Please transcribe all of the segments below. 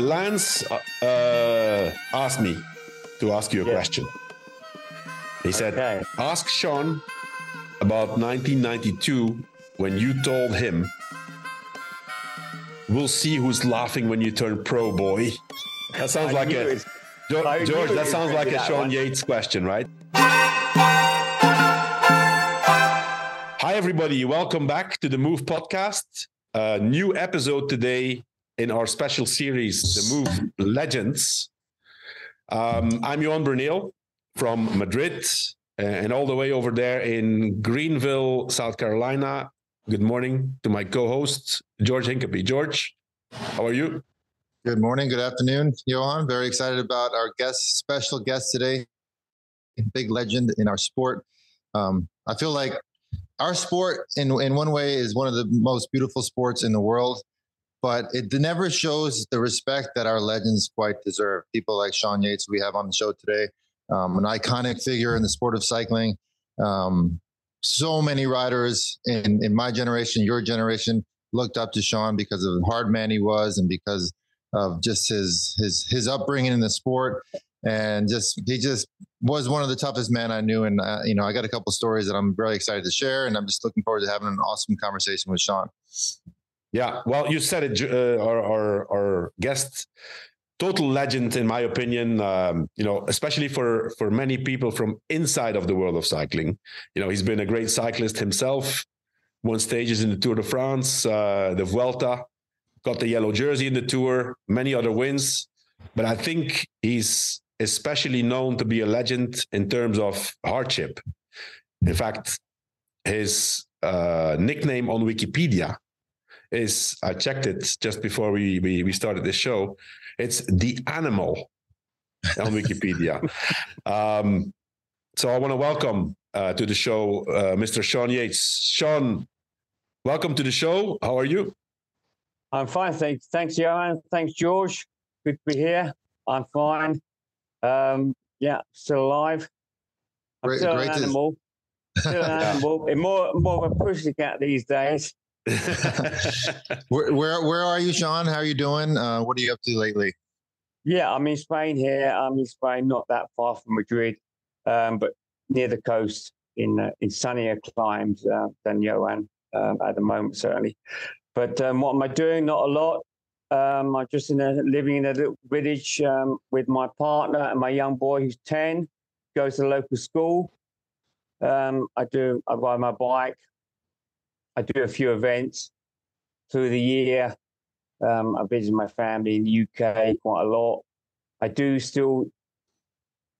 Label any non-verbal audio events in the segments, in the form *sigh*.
Lance uh, asked me to ask you a question. He said, Okay. Ask Sean about 1992 when you told him, We'll see who's laughing when you turn pro, boy. That sounds like a. Jo- George, that sounds like a Sean one. Yates question, right? Hi, everybody. Welcome back to the Move podcast. A new episode today in our special series, The Move Legends. Um, I'm Johan Bruyneel from Madrid uh, and all the way over there in Greenville, South Carolina. Good morning to my co host, George Hincapie. George, how are you? Good morning, good afternoon, Johan. Very excited about our guest, special guest today, big legend in our sport. Um, I feel like our sport, in in one way, is one of the most beautiful sports in the world, but it never shows the respect that our legends quite deserve. People like Sean Yates, we have on the show today, um, an iconic figure in the sport of cycling. Um, so many riders in in my generation, your generation, looked up to Sean because of the hard man he was, and because of just his his his upbringing in the sport and just he just was one of the toughest men I knew and uh, you know I got a couple stories that I'm really excited to share and I'm just looking forward to having an awesome conversation with Sean. Yeah, well, you said it, uh, our, our our guest, total legend in my opinion. Um, you know, especially for for many people from inside of the world of cycling. You know, he's been a great cyclist himself. Won stages in the Tour de France, uh, the Vuelta, got the yellow jersey in the Tour, many other wins. But I think he's especially known to be a legend in terms of hardship. In fact, his uh, nickname on Wikipedia is I checked it just before we we, we started the show. It's the animal on *laughs* Wikipedia. um, so I want to welcome uh, to the show uh, Mr. Sean Yates. Sean, welcome to the show. How are you? I'm fine. Thanks, thanks, Johan. Thanks, George. Good to be here. I'm fine. Um, yeah, still alive. I'm Great- still great an to- animal. *laughs* Still an animal. And more, more of a pussycat these days. *laughs* Where where, where are you, Sean? How are you doing? Uh, what are you up to lately? Yeah, I'm in Spain here. I'm in Spain, not that far from Madrid, um, but near the coast in uh, in sunnier climes uh, than Johan um, at the moment, certainly. But um, what am I doing? Not a lot. Um, I'm just in a, living in a little village um, with my partner and my young boy who's 10, goes to the local school. Um, I do, I ride my bike. I do a few events through the year. Um, I visit my family in the UK quite a lot. I do still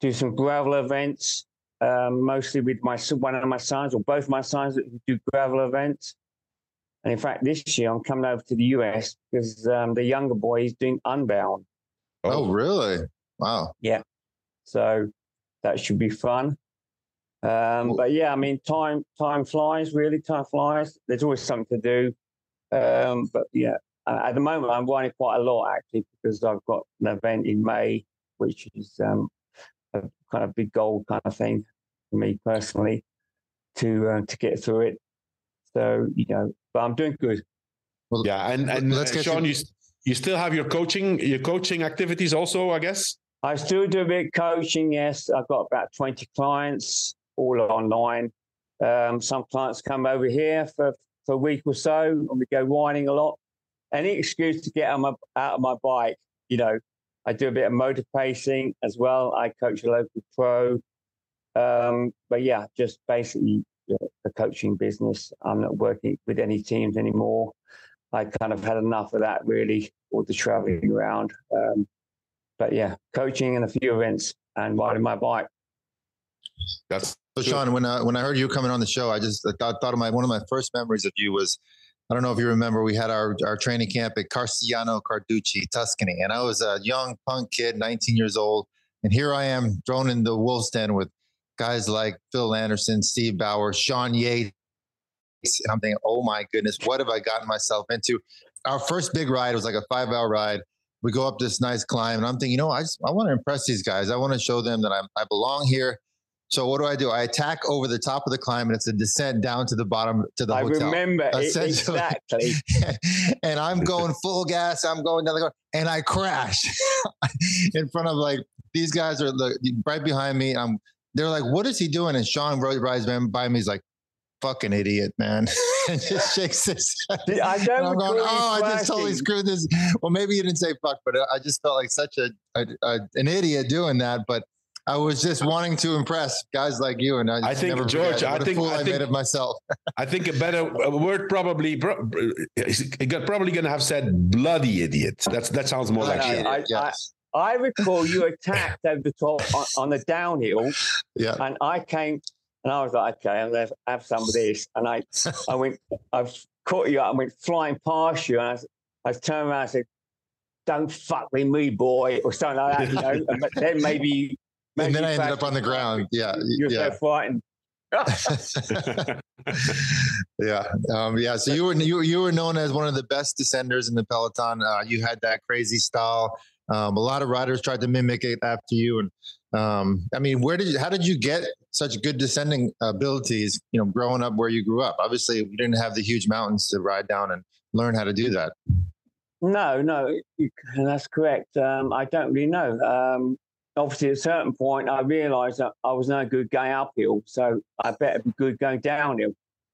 do some gravel events, um, mostly with my son- one of my sons or both my sons that do gravel events. And in fact, this year I'm coming over to the US because um, the younger boy is doing Unbound. Oh, really? Wow. Yeah. So that should be fun. Um, but yeah, I mean, time time flies. Really, time flies. There's always something to do. Um, but yeah, at the moment I'm running quite a lot actually because I've got an event in May, which is um, a kind of big goal kind of thing for me personally to uh, to get through it. So you know, but I'm doing good. yeah, and and Let's uh, get Sean, you- you you still have your coaching your coaching activities also, I guess. I still do a bit of coaching. Yes, I've got about 20 clients, all online. Um, some clients come over here for, for a week or so, and we go riding a lot. Any excuse to get my, out of my bike, you know. I do a bit of motor pacing as well. I coach a local pro. Um, but yeah, just basically the coaching business. I'm not working with any teams anymore. I kind of had enough of that, really, all the traveling around. Um, but yeah, coaching and a few events and riding my bike. That's So. Sean, when I, when I heard you coming on the show, I just I thought, thought of my one of my first memories of you was I don't know if you remember we had our, our training camp at Carciano Carducci, Tuscany, and I was a young punk kid, 19 years old, and here I am thrown in the wolves den with guys like Phil Anderson, Steve Bauer, Sean Yates, and I'm thinking, oh my goodness, what have I gotten myself into? Our first big ride was like a five hour ride. We go up this nice climb, and I'm thinking, you know, I just I want to impress these guys. I want to show them that I'm, I belong here So what do I do? I attack over the top of the climb, and it's a descent down to the bottom to the I hotel. remember it, exactly. *laughs* and I'm going full gas. I'm going down the road, and I crash *laughs* in front of like these guys are like, right behind me. I'm. They're like, "What is he doing?" And Sean rides by me. He's like, "Fucking idiot, man!" *laughs* and just shakes his head. I don't. I'm going, oh. I just totally screwed this. Well, maybe you didn't say fuck, but I just felt like such a, a, a an idiot doing that. But I was just wanting to impress guys like you, and I, I think George. I think I, I, think, made of myself. *laughs* I think a better word probably. got probably going to have said bloody idiot. That's that sounds more like shit. I, yes. I, I, recall you attacked over the top on, on, the downhill, *laughs* yeah, and I came and I was like, okay, I'm going to have some of this, and I, I went, I caught you up and went flying past you, and I, I turned around and said, "Don't fuck with me, boy," or something like that, you know. *laughs* and then maybe and then I ended up on the ground. Yeah, you're yeah. so frightened. *laughs* yeah, um, yeah. So you were you you were known as one of the best descenders in the peloton. Uh, you had that crazy style. Um, a lot of riders tried to mimic it after you, and um, I mean, where did you, how did you get such good descending abilities? You know, growing up where you grew up. Obviously, we didn't have the huge mountains to ride down and learn how to do that. No, no, that's correct. Um, I don't really know. Obviously at a certain point I realised that I was no good going uphill, so I better be good going downhill.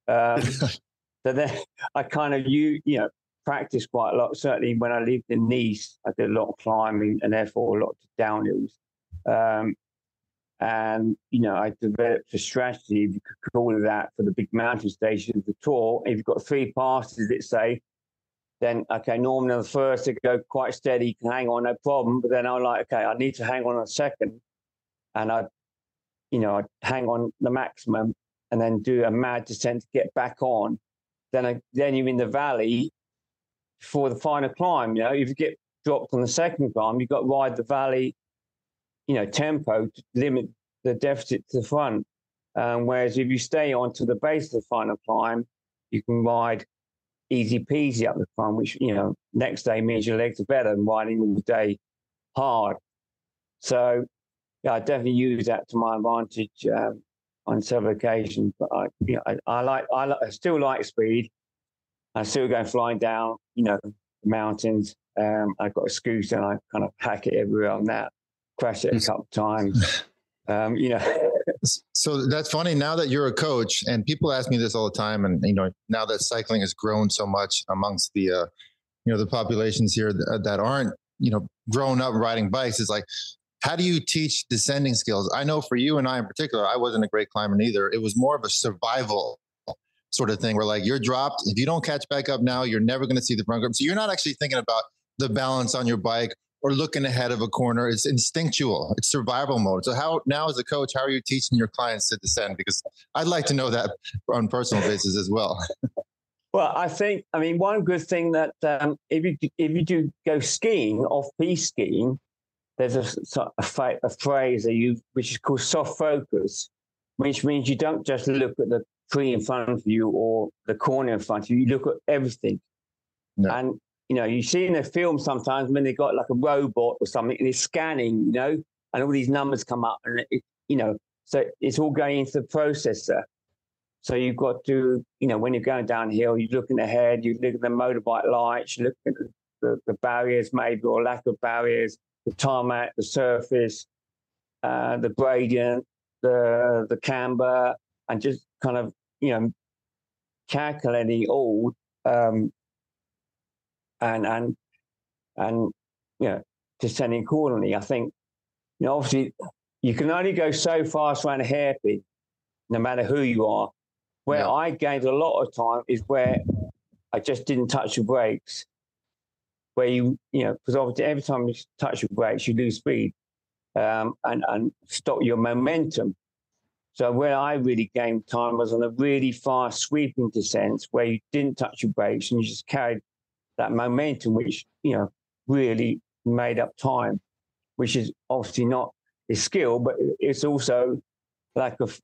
Um, *laughs* so then I kind of you you know practiced quite a lot. Certainly when I lived in Nice, I did a lot of climbing and therefore a lot of downhills. Um, and you know, I developed a strategy, if you could call it that, for the big mountain stations, the tour. If you've got three passes, let's say, then okay, normally the first it go quite steady, can hang on, no problem. But then I'm like, okay, I need to hang on a second, and I, you know, I hang on the maximum, and then do a mad descent to get back on. Then I, then you're in the valley for the final climb. You know, if you get dropped on the second climb, you've got to ride the valley, you know, tempo to limit the deficit to the front. Um, whereas if you stay on to the base of the final climb, you can ride easy peasy up the front, which, you know, next day means your legs are better than riding all day hard. So, yeah, I definitely use that to my advantage um, on several occasions. But I, you know, I, I like, I, I still like speed. I still go flying down, you know, mountains. Um, I've got a scooter and I kind of hack it everywhere on that, crash it a couple of times. *laughs* Um, you know, so that's funny now that you're a coach and people ask me this all the time and you know now that cycling has grown so much amongst the uh, you know the populations here that, that aren't you know grown up riding bikes is like how do you teach descending skills? I know for you and i in particular i wasn't a great climber either it was more of a survival sort of thing where like you're dropped. If you don't catch back up now you're never going to see the front grip so you're not actually thinking about the balance on your bike or looking ahead of a corner. It's instinctual. It's survival mode. So how now as a coach, how are you teaching your clients to descend? Because I'd like to know that on personal basis as well. Well, I think I mean one good thing that um, if you if you do go skiing off piste skiing, there's a, a, a phrase that you which is called soft focus, which means you don't just look at the tree in front of you or the corner in front of you. You look at everything, no. and you know, you see in the film sometimes when they've got like a robot or something it's scanning, you know, and all these numbers come up and, it, you know, so it's all going into the processor. So you've got to, you know, when you're going downhill, you're looking ahead, you look at the motorbike lights, you look at the, the barriers maybe or lack of barriers, the tarmac, the surface, uh, the gradient, the the camber, and just kind of, you know, calculating all um, and and and you know descending accordingly. I think you know obviously you can only go so fast around a hairpin, no matter who you are. Where yeah. I gained a lot of time is where I just didn't touch the brakes. Where you you know because obviously every time you touch your brakes you lose speed, um, and and stop your momentum. So where I really gained time was on a really fast sweeping descent where you didn't touch your brakes and you just carried that momentum, which, you know, really made up time, which is obviously not his skill, but it's also lack of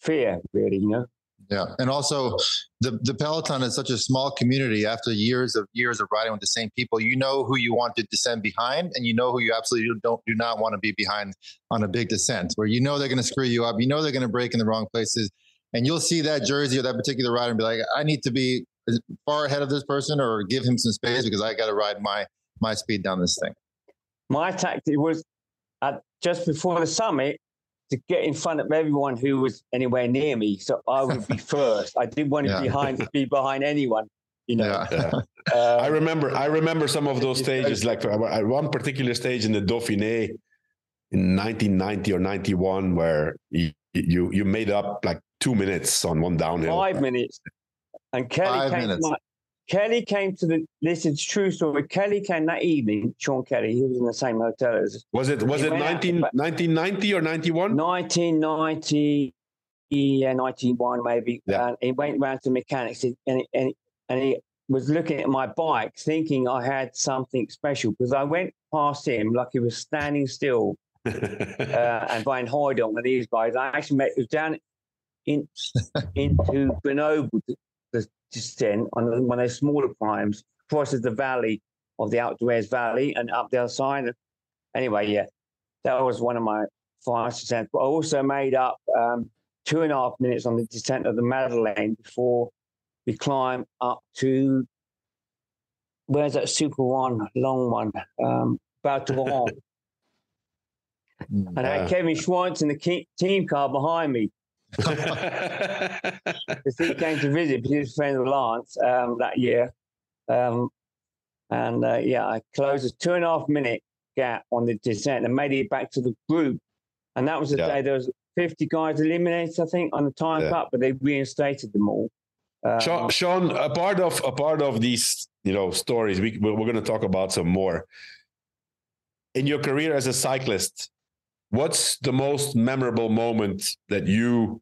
fear, really, you know. Yeah, and also the the peloton is such a small community. After years of years of riding with the same people, you know who you want to descend behind, and you know who you absolutely don't do not want to be behind on a big descent, where you know they're going to screw you up, you know they're going to break in the wrong places, and you'll see that jersey or that particular rider and be like, I need to be far ahead of this person or give him some space because I got to ride my my speed down this thing. My tactic was at, just before the summit to get in front of everyone who was anywhere near me, so I would be *laughs* first. I didn't want to yeah. behind be behind anyone. You know. Yeah. *laughs* Um, I remember. I remember some of those stages. Like at one particular stage in the Dauphiné in 1990 or 91, where you you, you made up like two minutes on one downhill. Five minutes. And Kelly Five came minutes. My, Kelly came to the. This is true story. Kelly came that evening. Sean Kelly, he was in the same hotel as. Was it was it 19, 1990 or ninety one? Nineteen ninety, yeah, ninety one maybe. Yeah. And he went round to mechanics and and and he was looking at my bike, thinking I had something special because I went past him like he was standing still. *laughs* uh, and Brian Hoydon and these guys, I actually met. It was down in *laughs* into Grenoble, descent on one of those smaller primes, crosses the valley of the Alpe Valley and up the other side. Anyway, yeah, that was one of my fastest descents. But I also made up um, two and a half minutes on the descent of the Madeleine before we climb up to where's that super one, long one, um, Val Thorens. *laughs* and I had Kevin Schwantz in the team car behind me. *laughs* Because he came to visit because he was a friend Lance um, that year. Um, and uh, yeah, I closed a two and a half minute gap on the descent and made it back to the group. And that was the yeah. day there was 50 guys eliminated, I think, on the time yeah. cut, but they reinstated them all. Um, Sean, Sean, a part of a part of these, you know, stories. We we're going to talk about some more. In your career as a cyclist, what's the most memorable moment that you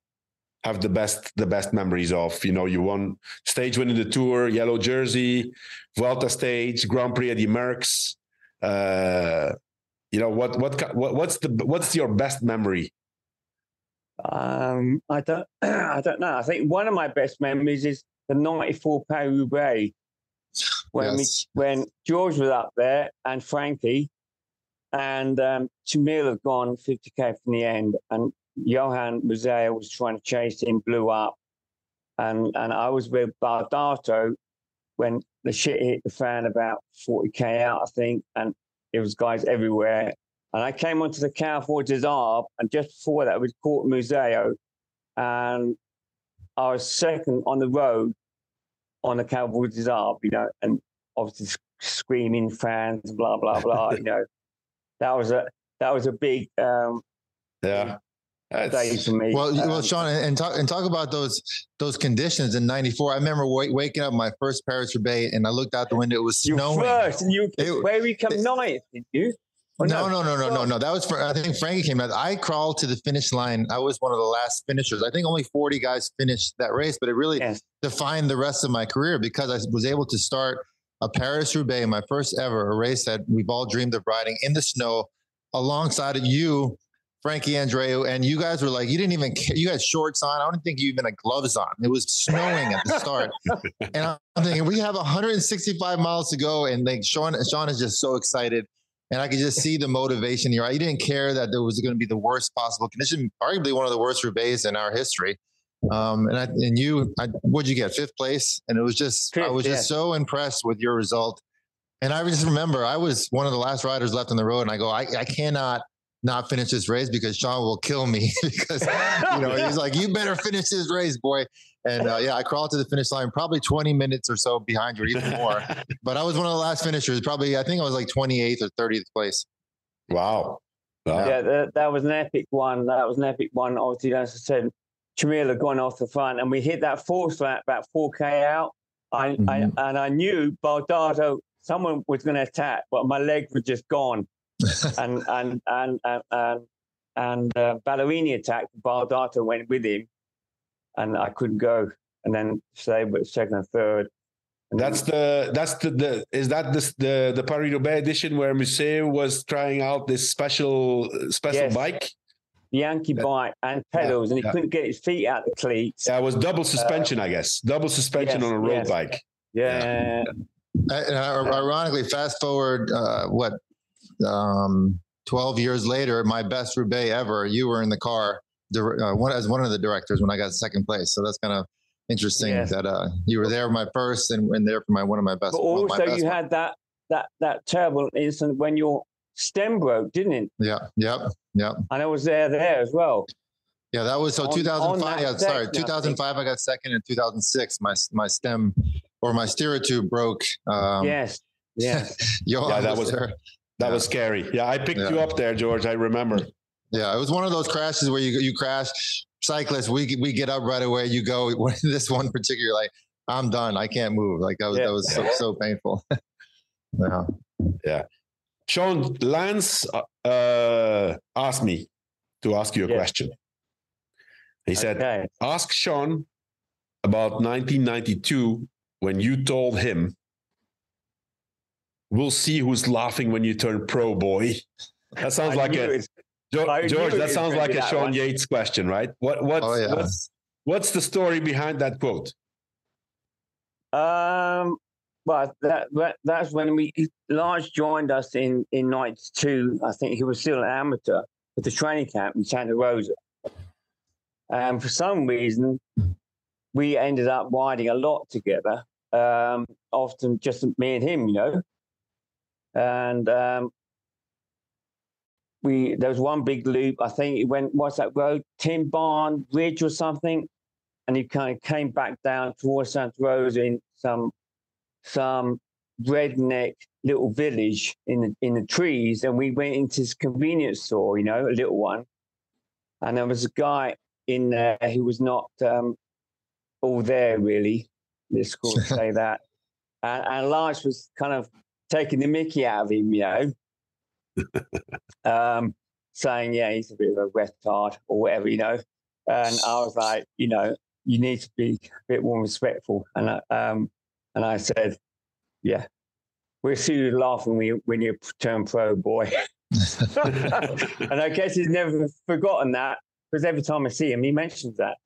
have the best the best memories of? You know you won stage winning the tour yellow jersey Vuelta stage grand prix at the mercs uh you know what what what's the what's your best memory? Um i don't *clears throat* i don't know. I think one of my best memories is the 94 paris roubaix when yes. we, when george was up there and frankie and um, Tchmil had gone 50k from the end, and Johan Museeuw was trying to chase him, blew up, and and I was with Baldato when the shit hit the fan about 40k out, I think, and it was guys everywhere. And I came onto the Carrefour des Arbres, and just before that, was caught Museeuw, and I was second on the road on the des Arbres, you know, and obviously screaming fans, blah blah blah, *laughs* you know that was a that was a big um, yeah day for me. Well, um, well, Sean, and talk and talk about those those conditions in '94. I remember w- waking up my first Paris Roubaix, and I looked out the window. It was snowing. You first, you it, where we come ninth, did you? no, no, no, no, no, no. That was for I think Frankie came out. I crawled to the finish line. I was one of the last finishers. I think only 40 guys finished that race, but it really yes. defined the rest of my career because I was able to start a Paris Roubaix, my first ever, a race that we've all dreamed of riding in the snow alongside of you, Frankie Andreu. And you guys were like, you didn't even, you had shorts on. I don't think you even had gloves on. It was snowing at the start. *laughs* and I'm thinking, we have 165 miles to go. And like Sean, Sean is just so excited. And I could just see the motivation here. You didn't care that there was going to be the worst possible condition, arguably one of the worst Roubaix in our history. Um, and I, and you, I, what'd you get? Fifth place. And it was just, Fifth, I was just so impressed with your result. And I just remember I was one of the last riders left on the road, and I go, I, I cannot not finish this race because Sean will kill me *laughs* because you know he's like, you better finish this race, boy. And uh, yeah, I crawled to the finish line, probably 20 minutes or so behind you, or even more. *laughs* but I was one of the last finishers. Probably, I think I was like 28th or 30th place. Wow. wow. Yeah, that, that was an epic one. That was an epic one. Obviously, as I said, Tchmil had gone off the front, and we hit that fourth lap about 4k out. I, mm-hmm. I and I knew Baldato, someone was going to attack, but my legs were just gone. *laughs* and and and and and, and uh, Ballerini attacked. Baldato went with him, and I couldn't go. And then say, but second and third. And that's the that's the, the is that the the the Paris Roubaix edition where Museeuw was trying out this special special yes. bike. Bianchi Yeah. bike and pedals, and he yeah. couldn't get his feet out the cleats. Yeah, it was double suspension, I guess. Double suspension Uh, yes, on a road yes. bike. Yeah, And uh, ironically, fast forward, uh, what, um, 12 years later, my best Roubaix ever, you were in the car uh, one, as one of the directors when I got second place. So that's kind of interesting Yes. that uh, you were there for my first and, and there for my one of my best. but well, my also best you one. had that that that terrible incident when your stem broke, didn't it? Yeah, yep, yep. And I was there there as well. Yeah, that was so On- 2005. on that yeah, sorry, section, I 2005. I got second. In 2006, my my stem or my steerer tube broke. Um, yes, yes. *laughs* Johan Yeah, that was was- there. That Yeah. was scary. Yeah, I picked you up there, George. I remember. Yeah, it was one of those crashes where you you crash. Cyclists, we we get up right away. You go. *laughs* This one particular, like I'm done. I can't move. Like that was Yeah. that was so so painful. *laughs* Yeah. Yeah. Sean Lance uh, uh, asked me to ask you a Yeah. question. He said, okay. Ask Sean about 1992 when you told him, We'll see who's laughing when you turn pro, boy. That sounds like a it. Jo- George. That sounds like a Sean one. Yates question, right? What what's Oh, yeah. what's what's the story behind that quote? Um, well, that, that that's when we Lance joined us in in '92. I think he was still an amateur at the training camp in Santa Rosa, and for some reason, we ended up riding a lot together. Um, often just me and him, you know, and um, we there was one big loop. I think it went what's that road, Tim Barn Ridge or something, and he kind of came back down towards Santa Rosa in some some redneck little village in the in the trees, and we went into this convenience store, you know, a little one, and there was a guy in there who was not um, all there really. Let's call it say that, *laughs* and, and Lance was kind of taking the Mickey out of him, you know, *laughs* um, saying, "Yeah, he's a bit of a retard or whatever," you know. And I was like, you know, you need to be a bit more respectful. And I, um, and I said, yeah, we'll see you laughing when you when you turn pro, boy. *laughs* and I guess he's never forgotten that because every time I see him, he mentions that.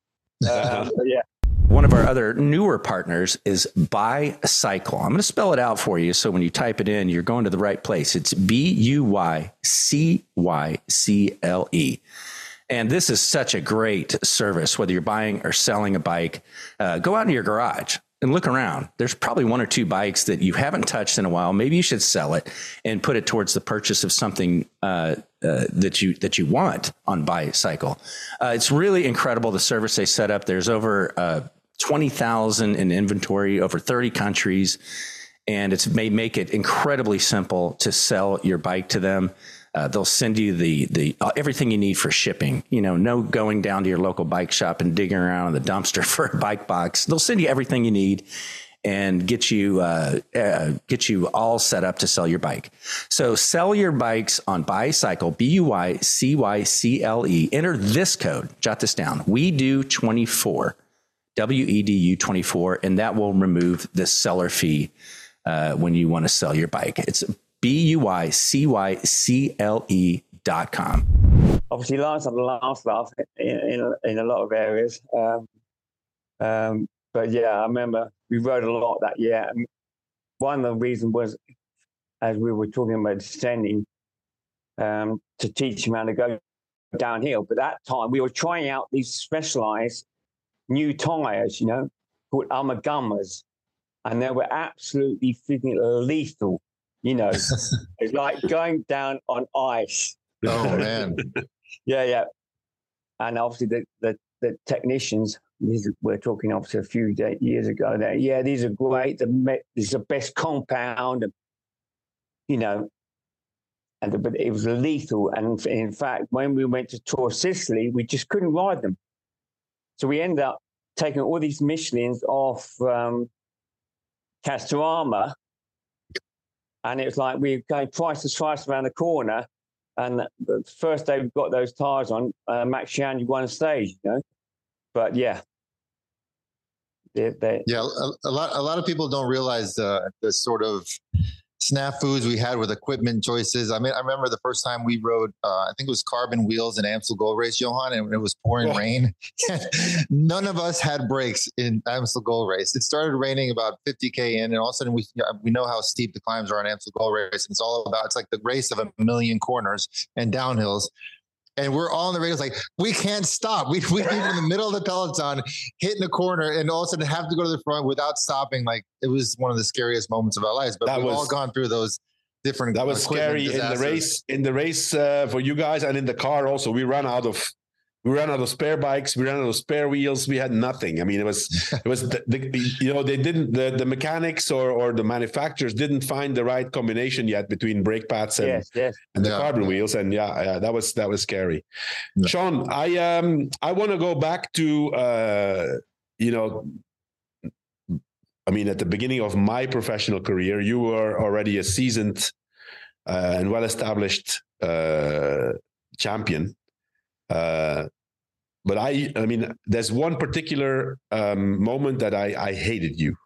But yeah, One of our other newer partners is buycycle. I'm going to spell it out for you so when you type it in, you're going to the right place. It's B U Y C Y C L E. And this is such a great service, whether you're buying or selling a bike. Uh, go out into your garage and look around. There's probably one or two bikes that you haven't touched in a while. Maybe you should sell it and put it towards the purchase of something uh, uh, that you that you want on buycycle. Uh, it's really incredible the service they set up. There's over uh, twenty thousand in inventory, over thirty countries, and it's may make it incredibly simple to sell your bike to them. Uh, they'll send you the the uh, everything you need for shipping. You know, no going down to your local bike shop and digging around in the dumpster *laughs* for a bike box. They'll send you everything you need and get you uh, uh, get you all set up to sell your bike. So sell your bikes on buycycle B U Y C Y C L E. Enter this code. Jot this down. We do twenty four. W E D U 24, and that will remove the seller fee uh, when you want to sell your bike. It's B U Y C Y C L E dot com. obviously, Lance had the last laugh in, in, in a lot of areas. Um, um, but yeah, I remember we rode a lot that year. And one of the reasons was, as we were talking about descending, um, to teach him how to go downhill. But that time we were trying out these specialized new tires, you know, called Amagumas. And they were absolutely freaking lethal, you know. *laughs* it's like going down on ice. Oh *laughs* man. Yeah, yeah. And obviously the the, the technicians, these we're talking obviously a few day, years ago. That yeah, these are great. The this is the best compound, you know. And but it was lethal. And in fact, when we went to tour Sicily, we just couldn't ride them. So we ended up taking all these Michelins off um, Castorama, and it was like we were going twice fast around the corner. And the first day we got those tires on, uh, Max Sciandri won a stage, you know. But yeah, they, they, Yeah, a, a lot a lot of people don't realize the the sort of snafus we had with equipment choices. I mean, I remember the first time we rode, uh, I think it was carbon wheels in Amstel Gold Race, Johan, and it was pouring oh. rain. *laughs* None of us had brakes in Amstel Gold Race. It started raining about 50k in, and all of a sudden we we know how steep the climbs are on Amstel Gold Race, and it's all about it's like the race of a million corners and downhills and we're all on the radio. like we can't stop. We we in the middle of the peloton, hitting a corner, and all of a sudden have to go to the front without stopping. Like it was one of the scariest moments of our lives. But that we've was, all gone through those different. That was scary disasters. in the race. In the race uh, for you guys, and in the car also, we ran out of we ran out of spare bikes we ran out of spare wheels we had nothing i mean it was *laughs* it was the, the, you know they didn't the, the mechanics or or the manufacturers didn't find the right combination yet between brake pads and, yes, yes. and the yeah. carbon wheels and yeah, yeah, that was that was scary yeah. sean i um i want to go back to uh you know i mean at the beginning of my professional career you were already a seasoned uh, and well established uh champion uh, but I, I mean, there's one particular um, moment that I, I hated you.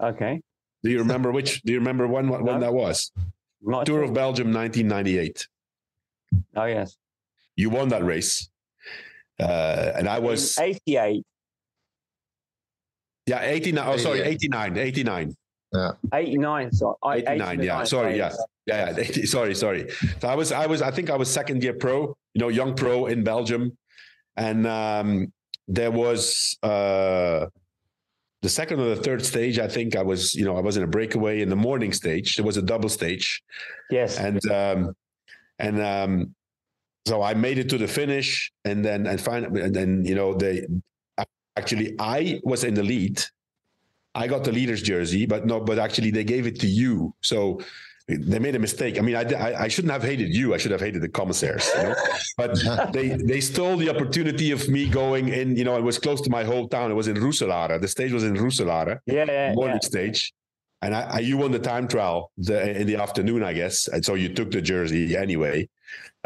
Okay. Do you remember which? Do you remember when when no. that was? Not Tour sure. of Belgium, 1998. Oh yes. You won that race, uh, and I was 88. Yeah, 89. Oh, sorry, 89. 89. Yeah. 89. So 89, yeah. Sorry, yeah. Yeah, yeah. *laughs* sorry, sorry. So I was, I was, I think I was second year pro, you know, young pro in Belgium, and um, there was uh, the second or the third stage. I think I was, you know, I was in a breakaway in the morning stage. There was a double stage. Yes. And um, and um, so I made it to the finish, and then and finally, and then you know, they actually I was in the lead. I got the leader's jersey, but no, but actually they gave it to you. So they made a mistake. I mean, I, I, I, shouldn't have hated you. I should have hated the commissaires. You know? *laughs* but they they stole the opportunity of me going in. You know, it was close to my hometown. It was in Roeselare. The stage was in Roeselare. Yeah, yeah, morning yeah. stage. And I, I, you won the time trial the, in the afternoon, I guess. And so you took the jersey anyway.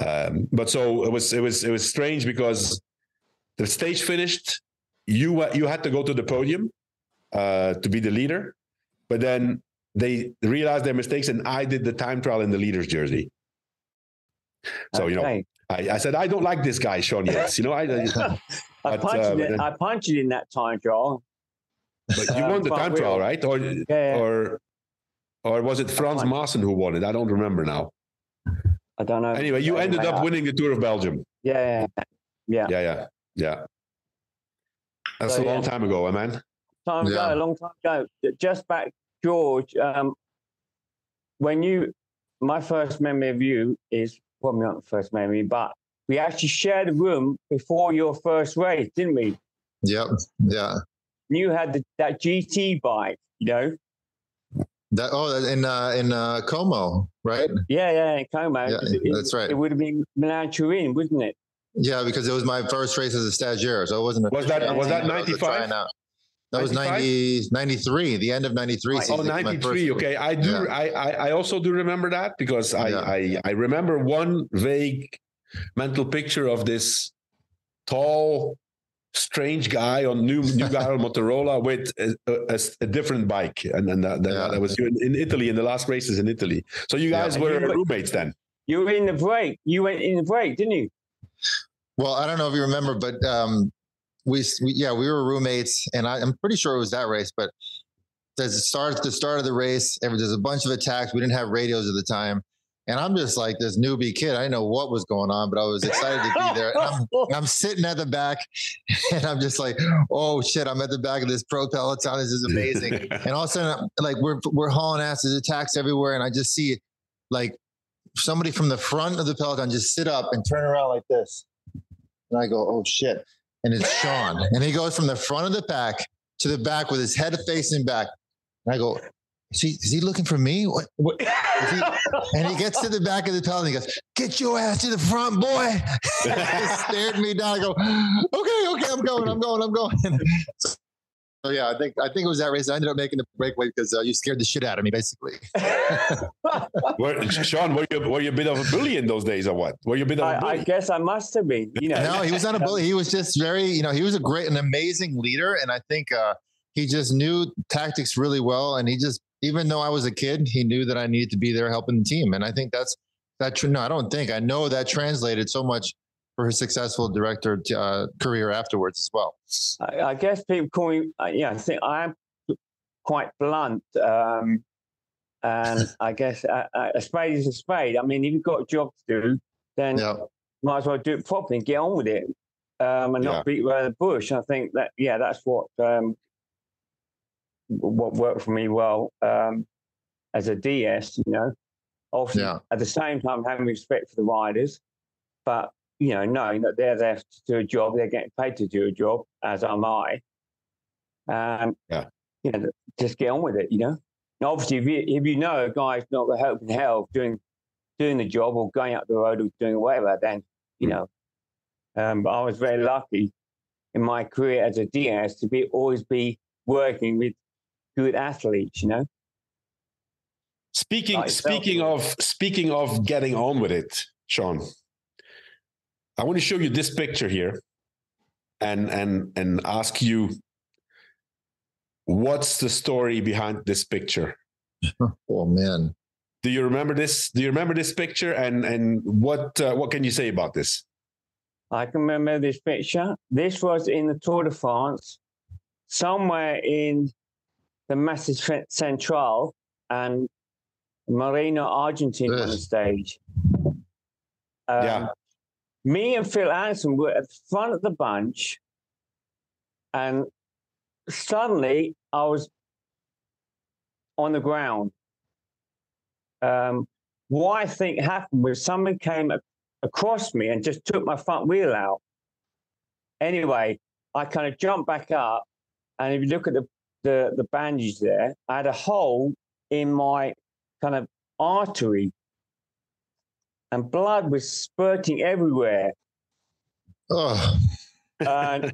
Um, but so it was it was it was strange because the stage finished. You you had to go to the podium uh, to be the leader, but then they realized their mistakes, and I did the time trial in the leader's jersey. So okay. you know, I, I, said I don't like this guy, Sean Yates. You know, I I *laughs* *laughs* punched uh, it. I punched it in that time trial. But you *laughs* won the time trial, right? Or yeah, yeah. or or was it Frans Maassen who won it? I don't remember now. I don't know. Anyway, you ended up winning the Tour of Belgium. Yeah, yeah, yeah, yeah, yeah. That's so, a long yeah. time ago, man. Time ago, a long time ago. Just back George, um, when you, my first memory of you is probably not the first memory, but we actually shared a room before your first race, didn't we? Yep. Yeah. You had the, that GT bike, you know. That oh, in uh, in uh, Como, right? Yeah, yeah, in Como. Yeah, it, that's right. It would have been Milan Turin, wouldn't it? Yeah, because it was my first race as a stagiaire, so it wasn't. was that was that ninety five? That was 90, 93, the end of 93. Oh, 93. Okay. I do. Yeah. I, I, I also do remember that because I, yeah. I, I remember one vague mental picture of this tall, strange guy on new new *laughs* guy on Motorola with a, a, a, different bike, and then that, that, yeah. that was in, in, Italy in the last races in Italy. So you guys yeah. were roommates then. You were in the break. You went in the break, didn't you? Well, I don't know if you remember, but um, we, we yeah we were roommates, and I, am pretty sure it was that race. But the start the start of the race, there's a bunch of attacks. We didn't have radios at the time. And I'm just like this newbie kid. I didn't know what was going on, but I was excited to be there. And I'm, I'm, sitting at the back *laughs* and I'm just like, oh shit, I'm at the back of this pro peloton. This is amazing. *laughs* and all of a sudden, like we're, we're hauling ass. There's attacks everywhere. And I just see like somebody from the front of the peloton just sit up and turn around like this. And I go, oh shit and it's Sean. and he goes from the front of the pack to the back with his head facing back. And I go, is he, is he looking for me? What, what *laughs* he, and he gets to the back of the tunnel and he goes, Get your ass to the front, boy. *laughs* he stared me down. I go, Okay, okay, I'm going, I'm going, I'm going. So *laughs* yeah, I think I think it was that race. I ended up making the breakaway because uh, you scared the shit out of me, basically. *laughs* were, Sean, were you were you a bit of a bully in those days, or what? Were you a bit of a bully? I, I guess I must have been. You know, no, he was not a bully. He was just very, you know, he was a great, an amazing leader, and I think uh, he just knew tactics really well, and he just even though I was a kid, he knew that I needed to be there helping the team. And I think that's that. No, I don't think I know that translated so much for his successful director uh, career afterwards as well. I, I, guess people call me, uh, yeah, I think I am quite blunt. Um, and *laughs* I guess a, a, spade is a spade. I mean, if you've got a job to do, then yeah. might as well do it properly and get on with it um, and yeah. not beat around the bush. I think that, yeah, that's what um, what worked for me well um, as a DS, you know. Obviously, yeah. at the same time, having respect for the riders, but you know, knowing that they're there to do a job, they're getting paid to do a job, as am I. Um, yeah. You know, just get on with it, you know. And obviously, if you, if you know a guy's not to help doing doing the job or going up the road or doing whatever, then you hmm. know. Um, but I was very lucky in my career as a DS to be always be working with good athletes, you know. Speaking like speaking of speaking of getting on with it, Sean. I want to show you this picture here and and and ask you what's the story behind this picture? *laughs* oh man. Do you remember this? Do you remember this picture and and what uh, what can you say about this? I can remember this picture. This was in the Tour de France, somewhere in the Massif Central and Marina, Argentina on the stage. Um, yeah. Me and Phil Anderson were at the front of the bunch, and suddenly I was on the ground. Um, what I think happened was someone came across me and just took my front wheel out. Anyway, I kind of jumped back up, and if you look at the the the bandage there, I had a hole in my kind of artery, and blood was spurting everywhere. Oh. and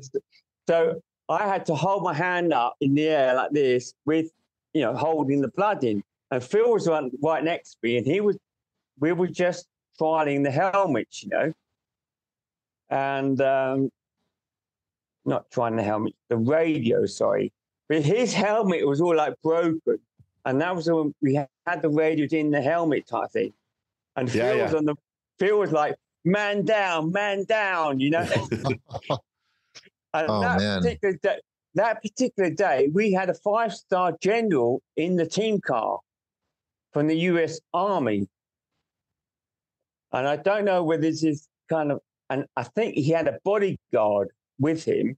so I had to hold my hand up in the air like this, with you know holding the blood in. And Phil was right, next to me, and he was. We were just trialing the helmets, you know, and um, not trying the helmet, the radio. Sorry, but his helmet was all like broken. And that was when we had the radios in the helmet type thing. And Phil yeah, yeah. was on the Phil was like, man down, man down, you know. *laughs* and oh, that man. particular day, that particular day, we had a five-star general in the team car from the US Army. And I don't know whether this is kind of and I think he had a bodyguard with him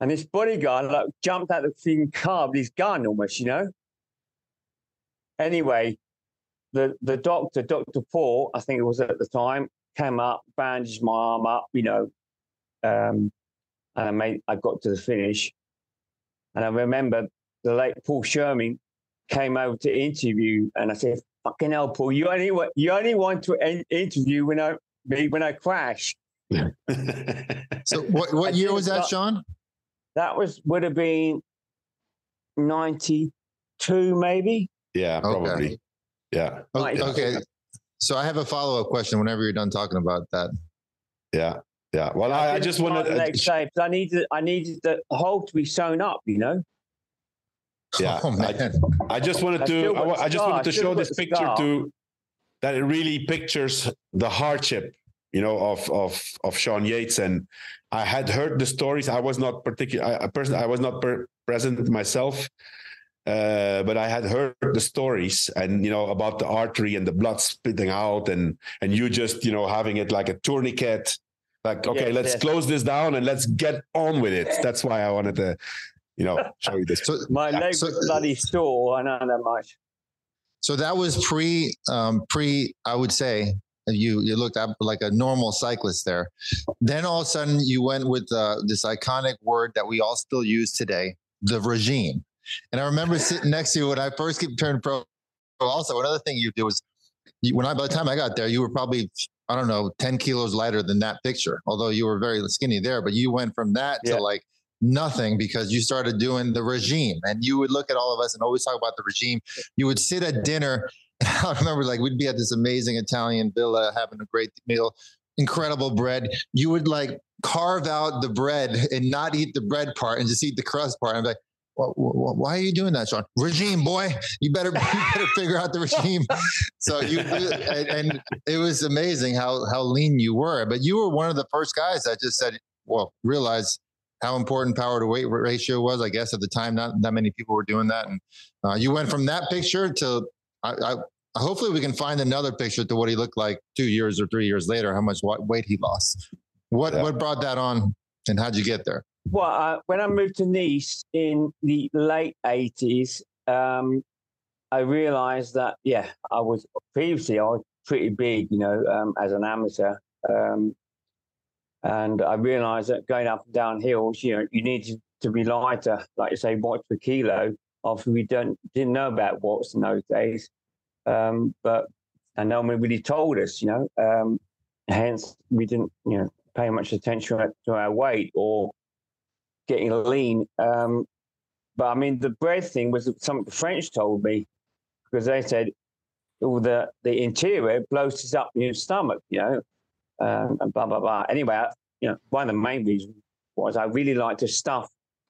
and this bodyguard like, jumped out of the team car with his gun almost, you know. Anyway, the, the doctor, Dr. Paul, I think it was at the time, came up, bandaged my arm up, you know, um, and I made I got to the finish. And I remember the late Paul Sherwen came over to interview, and I said, "Fucking hell, Paul, you only want you only want to en- interview when I when I crash." *laughs* so what what year was that, Sean? That was would have been ninety two, maybe. Yeah, probably. Okay. Yeah. Okay. okay. So I have a follow up question. Whenever you're done talking about that. Yeah. Yeah. Well, I, I just wanted. Uh, I needed. I needed the hole to be sewn up. You know. Yeah. Oh, I, I, just wanted to. I, I, just wanted to show this picture to that it really pictures the hardship you know, of of of Sean Yates, and I had heard the stories. I was not particular. I, person, I was not per- present myself, uh, but I had heard the stories, and you know about the artery and the blood spitting out, and and you just you know having it like a tourniquet. Like, okay, yes, let's yes. close this down and let's get on with it. That's why I wanted to, you know, show you this. So, *laughs* My leg so, was bloody sore. I know that much. So that was pre, um, pre. I would say you you looked up like a normal cyclist there. Then all of a sudden you went with uh, this iconic word that we all still use today, the regime. And I remember sitting next to you when I first turned pro. Also, another thing you did was you, when I by the time I got there, you were probably I don't know ten kilos lighter than that picture. Although you were very skinny there, but you went from that yeah. to like nothing because you started doing the regime and you would look at all of us and always talk about the regime you would sit at dinner *laughs* I remember like we'd be at this amazing Italian villa having a great meal, incredible bread. You would like carve out the bread and not eat the bread part and just eat the crust part. I'm like, why are you doing that, Sean? Regime, boy, you better, *laughs* you better figure out the regime. So you, and, and, it was amazing how, how lean you were, but you were one of the first guys that just said, well, realize how important power to weight ratio was. I guess at the time, not that many people were doing that. And uh, you went from that picture to, I, I, hopefully we can find another picture to what he looked like two years or three years later, how much weight he lost. What, yeah. what brought that on and how'd you get there? Well, uh, when I moved to Nice in the late 80s, um, I realized that, yeah, I was previously, I was pretty big, you know, um, as an amateur. Um, and I realized that going up and down hills, you know, you need to, be lighter, like you say, watts per kilo. Obviously, we don't, didn't know about watts in those days. Um, but and no one really told us, you know. Um, hence, we didn't, you know, pay much attention to our weight or getting lean. Um, but I mean, the bread thing was something the French told me because they said, "Oh, the the interior blows up in your stomach," you know, um, and blah blah blah. Anyway, I, you know, one of the main reasons was I really like to stuff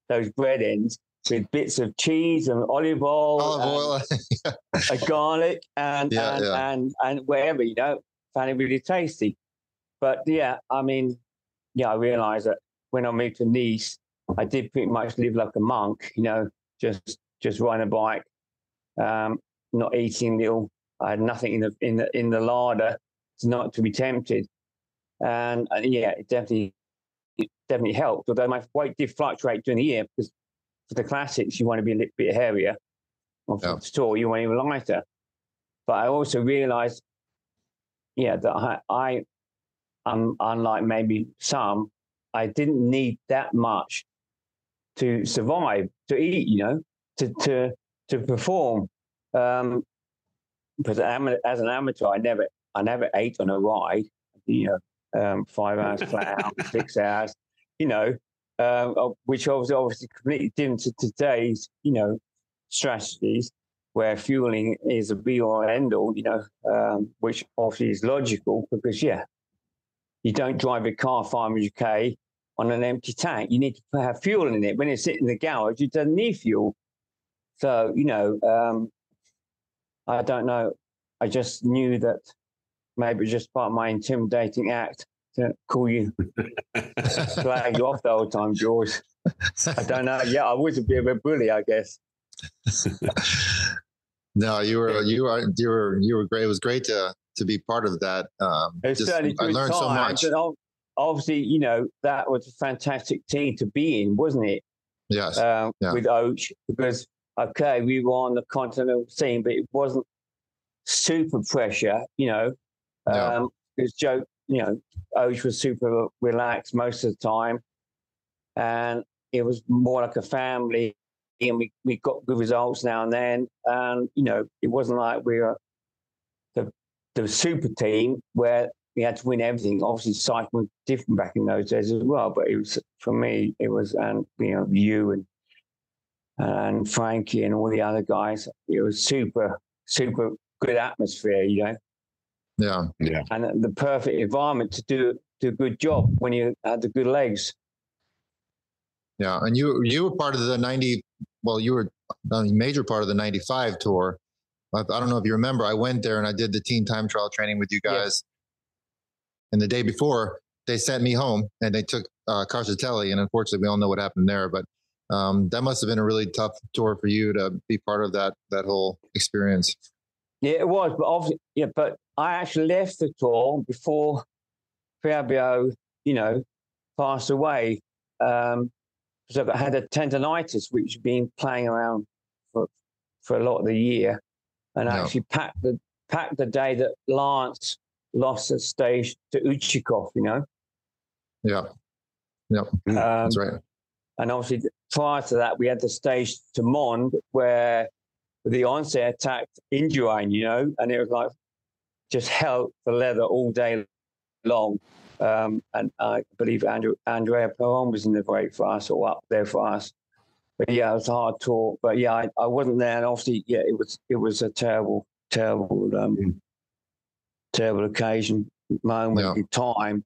those bread ends with bits of cheese and olive oil, olive oil, *laughs* a garlic, and yeah, and, yeah. and and wherever you know, found it really tasty. But yeah, I mean, yeah, I realised that when I moved to Nice, I did pretty much live like a monk, you know, just just riding a bike, um, not eating little. I had nothing in the in the in the larder to not to be tempted, and, and yeah, it definitely it definitely helped. Although my weight did fluctuate during the year because for the classics you want to be a little bit hairier, or for yeah. the tour you want to be lighter. But I also realised, yeah, that I, I um, unlike maybe some, I didn't need that much to survive, to eat, you know, to to to perform. Um, because as an amateur, I never I never ate on a ride. You know, um, five hours flat out, *laughs* six hours. You know, um, which was obviously completely different to today's you know strategies where fueling is a be all end all. You know, um, which obviously is logical because yeah, you don't drive a car 500k on an empty tank. You need to have fuel in it. When it's sitting in the garage, it doesn't need fuel. So, you know, um, I don't know. I just knew that maybe just part of my intimidating act to call you, *laughs* flag you off the whole time, George. I don't know. Yeah, I was a bit of a bully, I guess. *laughs* no, you were you were you were you were great. It was great to to be part of that. Um, just, I learned so much obviously, you know, that was a fantastic team to be in, wasn't it? Yes. Um, yeah. With Och, because, okay, we were on the continental scene, but it wasn't super pressure, you know. Um, Because Joe, you know, Och was super relaxed most of the time. And it was more like a family. And we, we got good results now and then. And, you know, it wasn't like we were the, the super team where we had to win everything. Obviously, cycling was different back in those days as well. But it was for me, it was and you know you and and Frankie and all the other guys. It was super super good atmosphere, you know. Yeah, yeah, and the perfect environment to do do a good job when you had the good legs. Yeah, and you you were part of the ninety. Well, you were a major part of the ninety five tour. I, I, don't know if you remember. I went there and I did the team time trial training with you guys. And the day before, they sent me home and they took uh, Casartelli. And unfortunately, we all know what happened there. But um, that must have been a really tough tour for you to be part of that that whole experience. Yeah, it was. But obviously, yeah, but I actually left the tour before Fabio, you know, passed away. Um, because I had a tendonitis, which had been playing around for for a lot of the year, and I actually packed the packed the day that Lance lost a stage to Uchikov, you know? Yeah. Yeah. Um, That's right. And obviously, prior to that, we had the stage to Mende where the ONCE attacked Indurain, you know, and it was like just held the leather all day long. Um, and I believe Andrew, Andrea Peron was in the break for us or up there for us. But yeah, it was a hard talk. But yeah, I, I wasn't there. And obviously, yeah, it was it was a terrible, terrible um, mm terrible occasion, moment yeah. in time,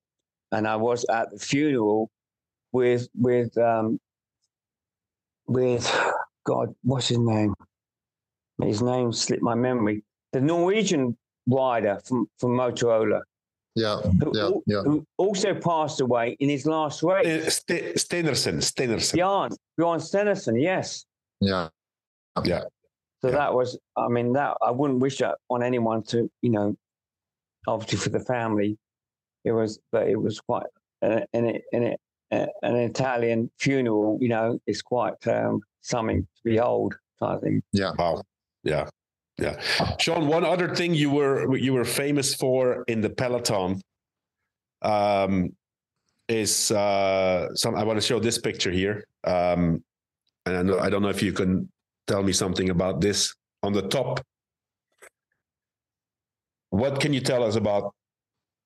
and I was at the funeral with with um, with God, what's his name? His name slipped my memory. The Norwegian rider from, from Motorola, Yeah, who, yeah, yeah. who also passed away in his last race. St- Stenersen, Stenersen. Bjorn, Bjorn Stenersen, yes. Yeah. Yeah. So Yeah. that was, I mean, that I wouldn't wish that on anyone to, you know, obviously for the family, it was, but it was quite, uh, and it, and it, uh, an Italian funeral, you know, is quite um, something to behold, I think. Yeah. Wow. Yeah. Yeah. Sean, one other thing you were you were famous for in the peloton um is uh some I want to show this picture here. Um and I, know, I don't know if you can tell me something about this on the top. What can you tell us about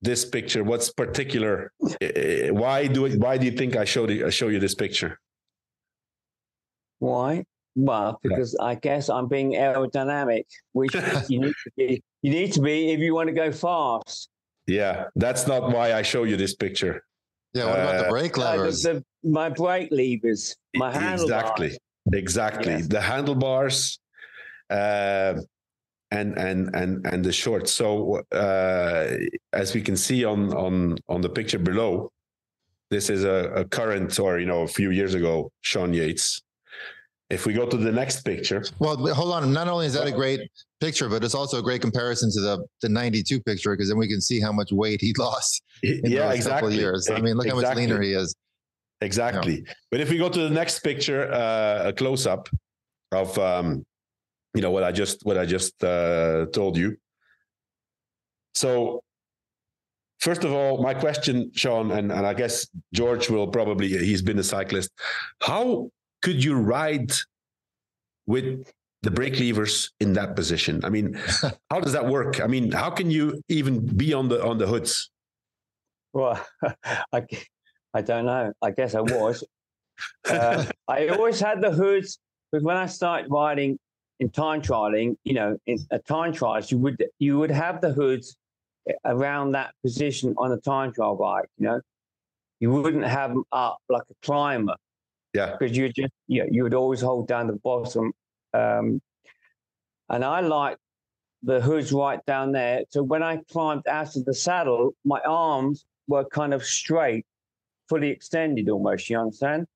this picture? What's particular? Eh, Why do it? Why do you think I showed you, I show you this picture? Why? Well, because I guess I'm being aerodynamic, which *laughs* you need to be. You need to be if you want to go fast. Yeah, that's not why I show you this picture. Yeah. What about the Uh, brake Uh, the- levers? the- my brake levers, my handlebars. exactly exactly Yeah. the handlebars uh, and and and and the short. so uh, as we can see on on on the picture below this is a, a current or you know a few years ago sean yates if we go to the next picture Well, hold on. Not only is that a great picture, but it's also a great comparison to the the '92 picture because then we can see how much weight he *laughs* lost in yeah exactly years. I mean, look how much Exactly. leaner he is. Exactly. But if we go to the next picture, uh, a close up of um, you know what I just what I just uh, told you. So first of all, my question, Sean, and, and I guess George will probably he's been a cyclist. How could you ride with the brake levers in that position? I mean, *laughs* how does that work? I mean, how can you even be on the on the hoods? Well, *laughs* I I don't know. I guess I was. *laughs* uh, I always had the hoods, but when I started riding in time trialing, you know, in a time trials, you would you would have the hoods around that position on a time trial bike. You know, you wouldn't have them up like a climber Yeah. because you just you know, you would always hold down the bottom. Um, and I like the hoods right down there. So when I climbed out of the saddle, my arms were kind of straight, fully extended almost. You understand?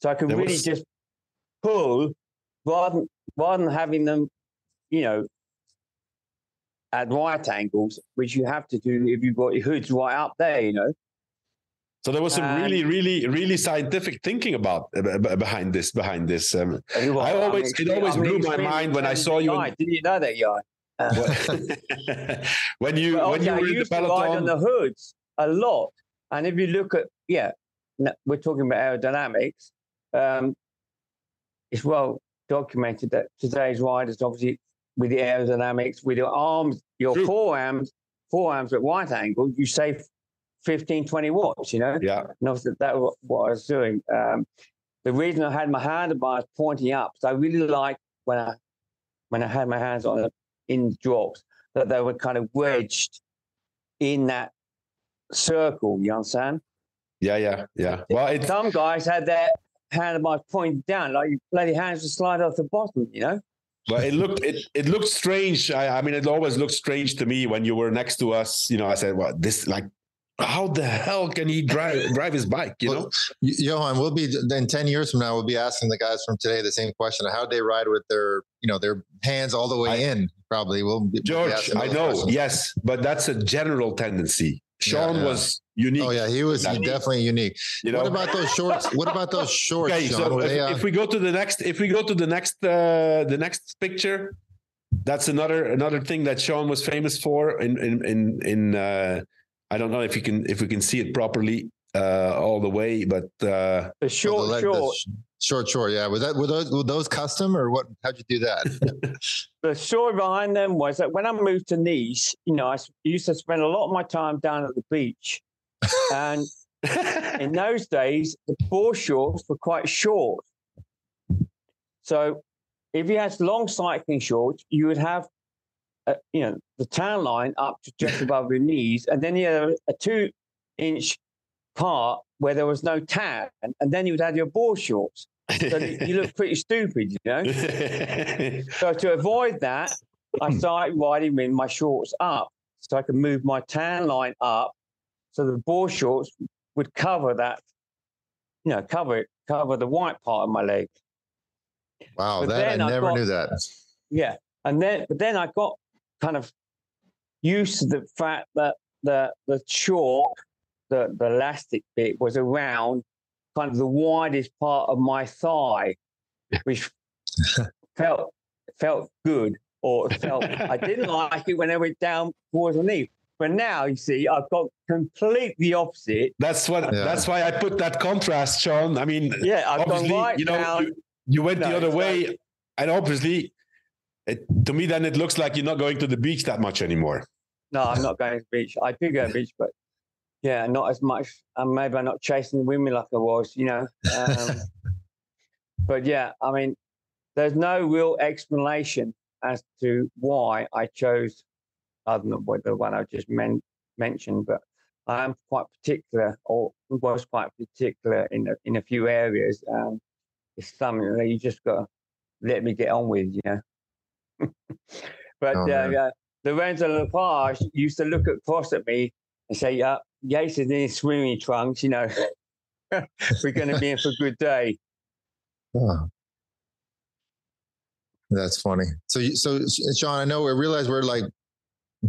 So I could There really was- just pull rather than, rather than having them, you know, at right angles, which you have to do if you've got your hoods right up there. You know. So there was some And- really, really, really scientific thinking about uh, behind this. Behind this, um, I always- it always I'm blew my mind when I saw you in- Didn't you know that, guy? *laughs* Uh, when you Well, when okay, you I were in the ride on the hoods a lot, and if you look at yeah, we're talking about aerodynamics. Um, it's well documented that today's riders, obviously, with the aerodynamics, with your arms, your True. forearms, forearms at right angle, you save 15, 20 watts. You know, yeah, and obviously that was what I was doing. Um, the reason I had my handlebars pointing up, so I really liked when I when I had my hands on in drops that they were kind of wedged in that circle. You understand? yeah, yeah, yeah. Well, Some guys had their handlebars point down, like your bloody hands would slide off the bottom. You know? well, it looked it it looked strange. I, I mean, it always looked strange to me when you were next to us. You know, I said, "Well, this like." How the hell can he drive drive his bike? You know, Y- Johan, we'll be then ten years from now. We'll be asking the guys from today the same question: How they ride with their, you know, their hands all the way I- in? Probably. We'll be, we'll be George. I know, questions. yes, but that's a general tendency. Sean yeah. was unique. Oh yeah, he was Exactly. definitely unique. You know, What about those shorts? What about those shorts, okay Sean? so if, they, uh, if we go to the next if we go to the next uh the next picture that's another another thing that sean was famous for in in in, in uh i don't know if you can if we can see it properly uh all the way but uh The oh, short, the leg- the short, sh- short, short. Yeah. Was that were those were those custom or what? How'd you do that? *laughs* the story behind them was that when I moved to Nice, you know, I used to spend a lot of my time down at the beach, and *laughs* in those days, the bore shorts were quite short. So if you had long cycling shorts, you would have, uh, you know, the tan line up to just *laughs* above your knees, and then you had a, a two-inch part where there was no tan, and, and then you would have your bore shorts. So you look pretty stupid, you know. *laughs* so to avoid that, I started riding with my shorts up, so I could move my tan line up, so the board shorts would cover that, you know, cover it, cover the white part of my leg. Wow, But that I I never got- knew that. Yeah, and then but then I got kind of used to the fact that the the chalk, the the elastic bit was around kind of the widest part of my thigh, *laughs* which felt felt good, or felt I didn't like it when I went down towards the knee. But now you see, I've got completely opposite. That's what. Yeah. That's why I put that contrast, Sean. I mean, Yeah, I've gone obviously, right you know, down. you, you went the other way, like- and obviously, it, to me, then it looks like you're not going to the beach that much anymore. No, I'm not going to the beach. I do go to the beach, but yeah, not as much. And maybe I'm not chasing women like I was, you know. Um, *laughs* but yeah, I mean, there's no real explanation as to why I chose, other than what the one I just men- mentioned. But I am quite particular, or was quite particular in a, in a few areas. Um, it's something that you just got to let me get on with, you know. *laughs* but Oh, uh, yeah, Lorenzo Lapage used to look across at me and say, "Yeah, Yates is in his swimming trunks. You know, *laughs* we're going to be in for a good day." *laughs* Oh. That's funny. So, so Sean, I know I realize we're like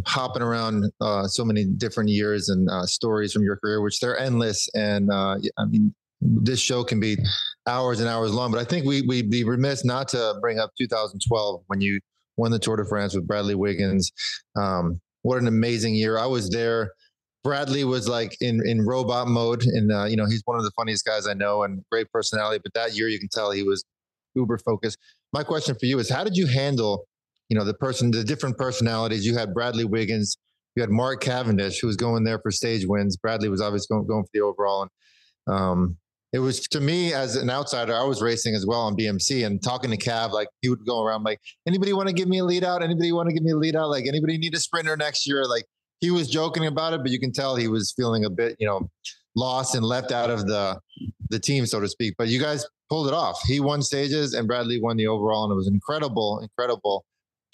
hopping around uh, so many different years and uh, stories from your career, which they're endless. And uh, I mean, this show can be hours and hours long. But I think we we'd be remiss not to bring up 2012 when you won the Tour de France with Bradley Wiggins. Um, what an amazing year! I was there. Bradley was like in in robot mode, and uh, you know he's one of the funniest guys I know and great personality. But that year, you can tell he was uber focused. My question for you is, how did you handle, you know, the person, the different personalities? You had Bradley Wiggins, you had Mark Cavendish, who was going there for stage wins. Bradley was obviously going, going for the overall, and um, it was to me as an outsider. I was racing as well on BMC and talking to Cav, like he would go around like, anybody want to give me a lead out? Anybody want to give me a lead out? Like anybody need a sprinter next year? Like he was joking about it, but you can tell he was feeling a bit, you know, lost and left out of the the team, so to speak. But you guys pulled it off. He won stages and Bradley won the overall, and it was incredible, incredible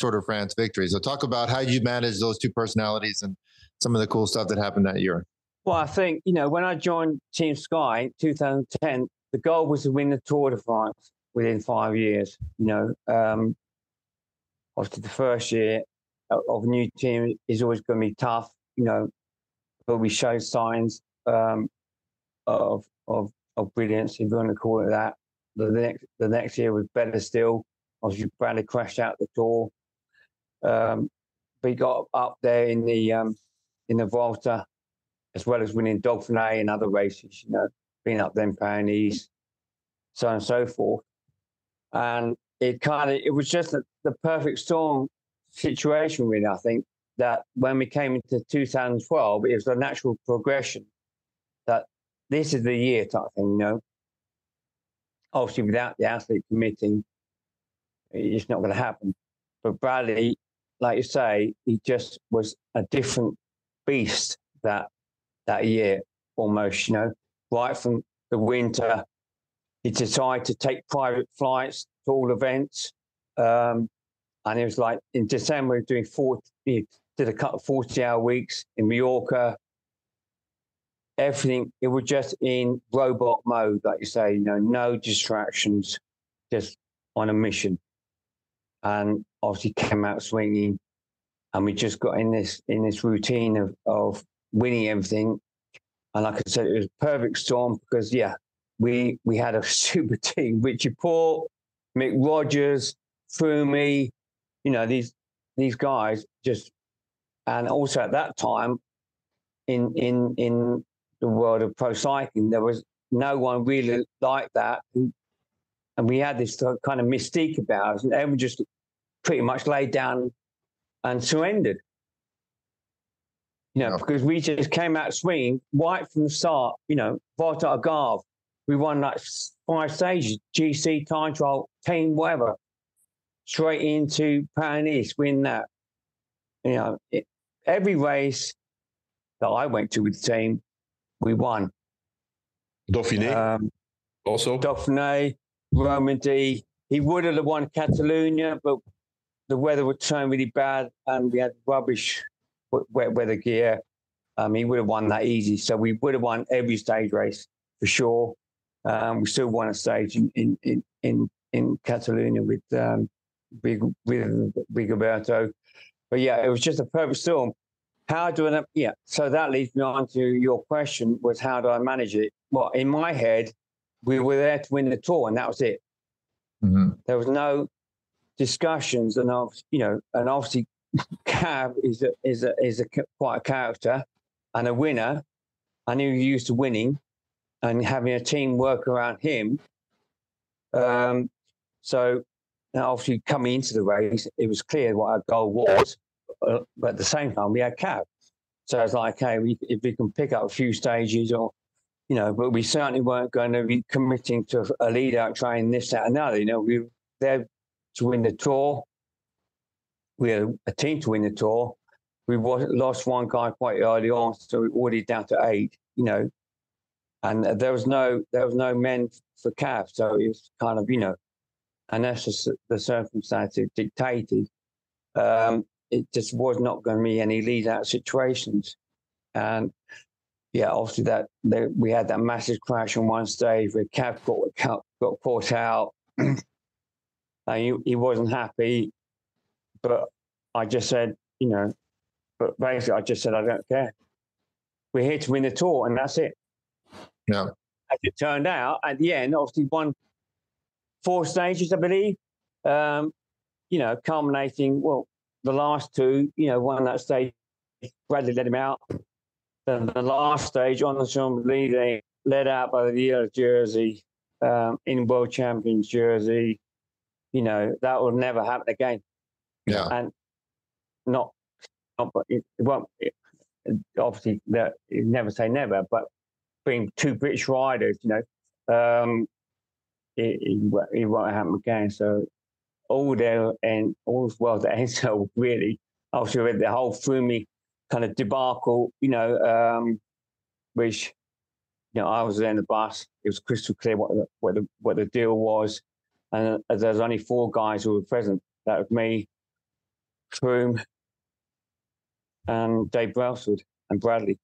Tour de France victory. So talk about how you managed those two personalities and some of the cool stuff that happened that year. Well, I think you know when I joined Team Sky in 2010, the goal was to win the Tour de France within five years. You know, um, obviously the first year of of a new team is always going to be tough. You know, but we showed signs um, of of of brilliance, if you want to call it that. The next the next year was better still. Obviously, Bradley crashed out the tour. Um, he got up there in the um, in the Volta as well as winning Dauphiné and other races, you know, being up them Pyrenees, so on and so forth. And it kind of, it was just the, the perfect storm situation, really, I think, that when we came into 2012, it was a natural progression that this is the year type thing, you know. Obviously, without the athlete committing, it's not going to happen. But Bradley, like you say, he just was a different beast that that year almost, you know, right from the winter. He decided to take private flights to all events. Um, and it was like in December, doing 40, he did a couple of 40 hour weeks in Mallorca. Everything, it was just in robot mode, like you say, you know, no distractions, just on a mission. And obviously came out swinging. And we just got in this in this routine of, of winning everything. And like I said, it was a perfect storm because yeah, we we had a *laughs* super team. Richie Porte, Mick Rogers, Froome, you know, these these guys just and also at that time in in in the world of pro cycling, there was no one really like that. And we had this kind of mystique about us, and everyone just pretty much laid down and surrendered. You know, Yeah. because we just came out swinging right from the start. You know, Volta Algarve, we won like five stages, GC, time trial, team, whatever, straight into Paris, win that. You know, it, every race that I went to with the team, we won. Dauphiné Um, also. Dauphiné, Romandie. He would have won Catalonia, but the weather would turn really bad and we had rubbish wet weather gear. Um, he would have won that easy. So we would have won every stage race for sure. Um, we still won a stage in in in in, in Catalonia with um, with with Rigoberto. But yeah, it was just a perfect storm. How do I? Yeah. So that leads me on to your question: was how do I manage it? Well, in my head, we were there to win the tour, and that was it. Mm-hmm. There was no discussions, and you know, and obviously, *laughs* Cav is a is a is a quite a character and a winner. Knew he was used to winning and having a team work around him. Um, so obviously coming into the race, it was clear what our goal was. Uh, but at the same time, we had Cav. So it's like, hey, we, if we can pick up a few stages or, you know, but we certainly weren't going to be committing to a lead out train, this, that, and another. You know, we there to win the tour. We had a team to win the tour. We lost one guy quite early on, so we already down to eight, you know, and there was no there was no men for Cav, so it was kind of you know, and that's just the circumstances dictated. Um, it just was not going to be any lead out situations. And yeah, obviously that, that we had that massive crash on one stage where Cav got, got caught out. *clears throat* and he, he wasn't happy. But I just said, you know, but basically I just said, I don't care. We're here to win the tour and that's it. Yeah. As it turned out, at the end, obviously won four stages, I believe. Um, you know, culminating, well, the last two, you know, won that stage. Bradley let him out. Then the last stage on the Elysees, led out by the yellow jersey um, in World Champions jersey. You know, that will never happen again. Yeah. And not, not but it, it won't, it, obviously, that never say never, but being two British riders, you know, um, it, it, it won't happen again. So all there and all's well that ends *laughs* so really. Obviously, with the whole Froome kind of debacle, you know, um, which you know I was in the bus. It was crystal clear what the, what the what the deal was, and uh, there's only four guys who were present. That was me, Froome, and Dave Brailsford and Bradley.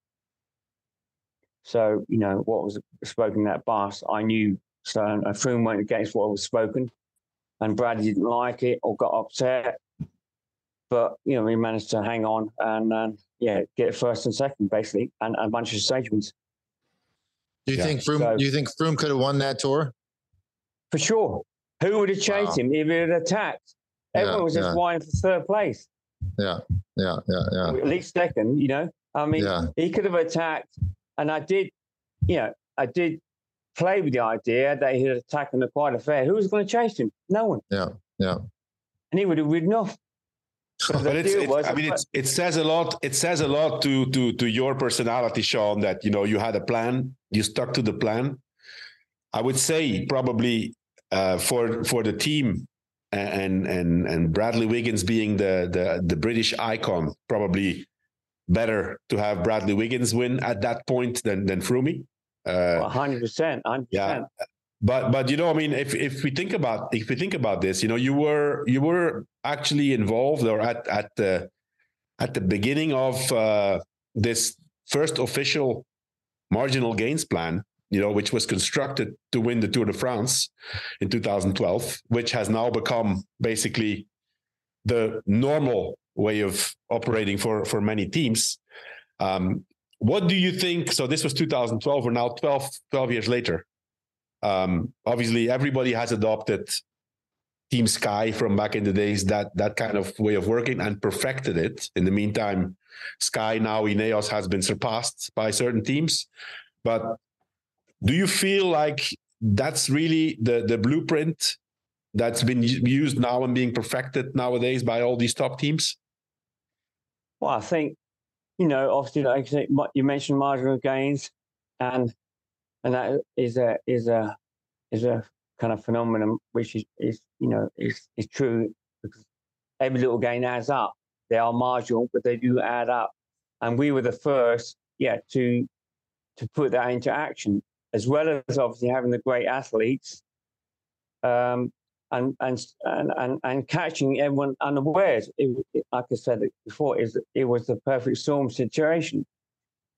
So you know what was spoken in that bus, I knew. So uh, Froome went against what was spoken and Brad didn't like it or got upset. But you know, we managed to hang on and um, yeah, get first and second basically, and, and a bunch of stage wins. Do you yeah. think Froome? So, do you think Froome could have won that tour? For sure. Who would have chased wow. him if he had attacked? Everyone yeah, was just yeah. vying for third place. Yeah, yeah, yeah, yeah. At least second, you know. I mean, yeah. he could have attacked, and I did, you know, I did play with the idea that he was attacking the quite a fair. Who was going to chase him? No one. Yeah, yeah. And he would have ridden off. But, *laughs* but it's, it's, I mean, it's, it says a lot. It says a lot to to to your personality, Sean. That you know you had a plan, you stuck to the plan. I would say probably uh, for for the team and and and Bradley Wiggins being the the the British icon, probably better to have Bradley Wiggins win at that point than than Froome. Uh, hundred percent, hundred percent. But but you know, I mean, if if we think about if we think about this, you know, you were you were actually involved or at at the at the beginning of uh, this first official marginal gains plan, you know, which was constructed to win the Tour de France in 2012, which has now become basically the normal way of operating for for many teams. Um, what do you think? So this was 2012. We're now 12, 12 years later. Um, obviously, everybody has adopted Team Sky from back in the days, that that kind of way of working, and perfected it. In the meantime, Sky now Ineos has been surpassed by certain teams. But do you feel like that's really the the blueprint that's been used now and being perfected nowadays by all these top teams? Well, I think you know, obviously, like you mentioned marginal gains, and and that is a is a is a kind of phenomenon which is, is you know is is true because every little gain adds up. They are marginal, but they do add up. And we were the first, yeah, to to put that into action, as well as obviously having the great athletes um, and, and and and and catching everyone unawares. It, it, like I said before, is it was the perfect storm situation.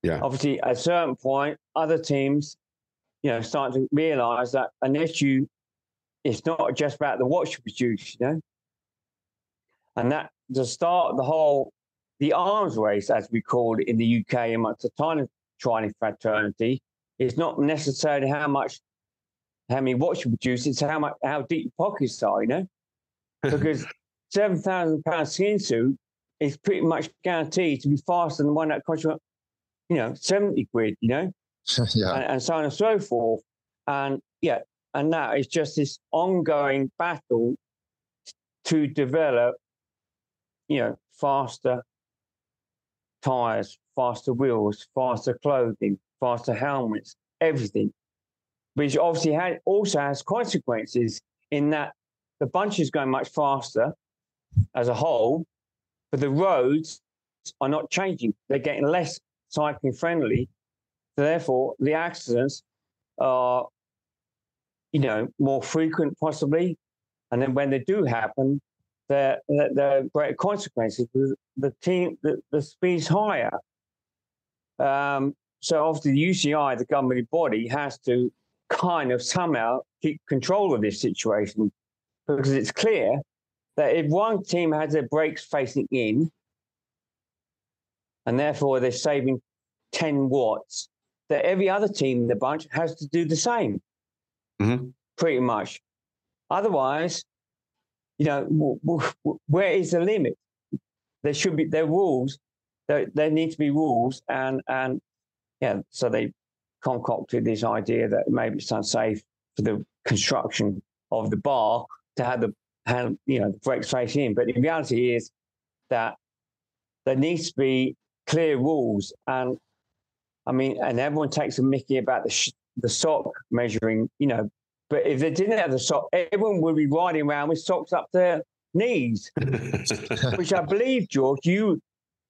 Yeah. Obviously, at a certain point, other teams, you know, start to realise that an issue is not just about the watch you produce, you know, and that the start of the whole the arms race, as we call it in the UK amongst the tiny tiny fraternity, is not necessarily how much how many watch you produce, it's how much how deep your pockets are, you know? *laughs* Because seven thousand pound skin suit is pretty much guaranteed to be faster than one that costs you, you know, seventy quid, you know, *laughs* yeah. and, and so on and so forth. And yeah, and that is just this ongoing battle to develop, you know, faster tires, faster wheels, faster clothing, faster helmets, everything which obviously had, also has consequences in that the bunch is going much faster as a whole, but the roads are not changing. They're getting less cycling friendly. So therefore, the accidents are, you know, more frequent possibly. And then when they do happen, there are greater consequences. The team, the, the speed's higher. Um, so obviously, the UCI, the governing body, has to kind of somehow keep control of this situation because it's clear that if one team has their brakes facing in and therefore they're saving 10 watts, that every other team in the bunch has to do the same, mm-hmm. pretty much. Otherwise, you know, w- w- where is the limit? There should be there rules. There, there need to be rules, and and yeah, so they concocted this idea that maybe it's unsafe for the construction of the bar to have the have, you know the brakes facing in. But the reality is that there needs to be clear rules, and I mean, and everyone takes a mickey about the sh- the sock measuring, you know. But if they didn't have the sock, everyone would be riding around with socks up their knees, *laughs* which I believe, George, you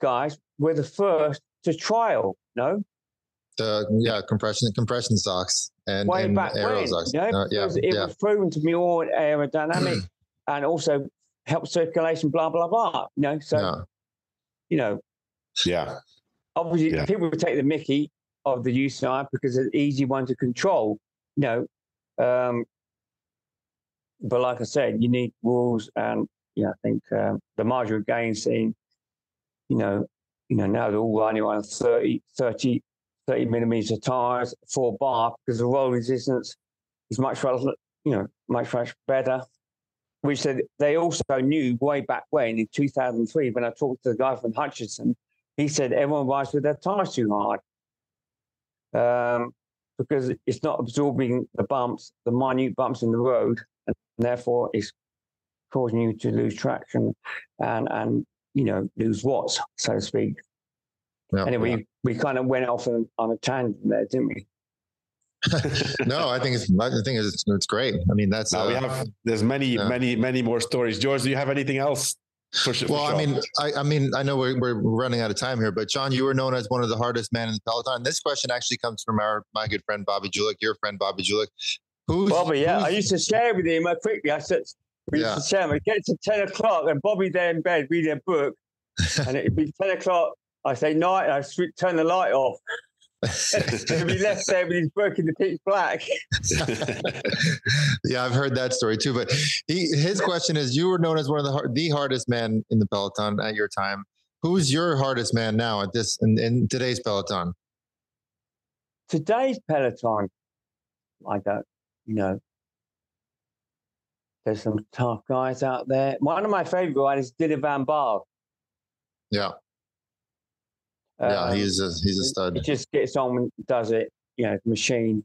guys were the first to trial. No, the yeah compression compression socks and, way and back aero when, socks. you know, Uh, yeah, it yeah. was proven to be all aerodynamic *clears throat* and also help circulation, blah blah blah. You know, so yeah. you know, yeah. obviously Yeah. people would take the Mickey of the UCI because it's an easy one to control. You know, um, but like I said, you need rules, and yeah, I think um, the margin of gain scene, you know, you know now they're all running on 30, 30, 30 millimeter tires, four bar because the roll resistance is much rather, you know, much much better. Which they, they also knew way back when in 2003 when I talked to the guy from Hutchinson, he said everyone rides with their tires too hard um, because it's not absorbing the bumps, the minute bumps in the road, and therefore it's causing you to lose traction and and you know lose watts, so to speak. Yeah, anyway, yeah. We kind of went off on, on a tangent there, didn't we? *laughs* no, I think it's I think it's it's great. I mean, that's Now we uh, have there's many yeah. many many more stories. George, do you have anything else? For, for Well, I mean, I, I mean, I know we're, we're running out of time here, but John, you were known as one of the hardest men in the peloton. This question actually comes from our my good friend Bobby Julich, your friend Bobby Julich. Who's Bobby, yeah, I used to share with him I quickly. I said, we Yeah. used to share. We get to 10 o'clock and Bobby there in bed reading a book. *laughs* and it'd be 10 o'clock. I say night and I switch, turn the light off. *laughs* He'd be left there with his book in the pitch black. yeah, I've heard that story too. But he, his question is: You were known as one of the hard, the hardest man in the peloton at your time. Who's your hardest man now at this in, in today's peloton? Today's Peloton, I don't, you know, there's some tough guys out there. One of my favorite guys is Dylan Van Baarle. Yeah, yeah, Um, he's a he's a stud. He just gets on and does it, you know, machine.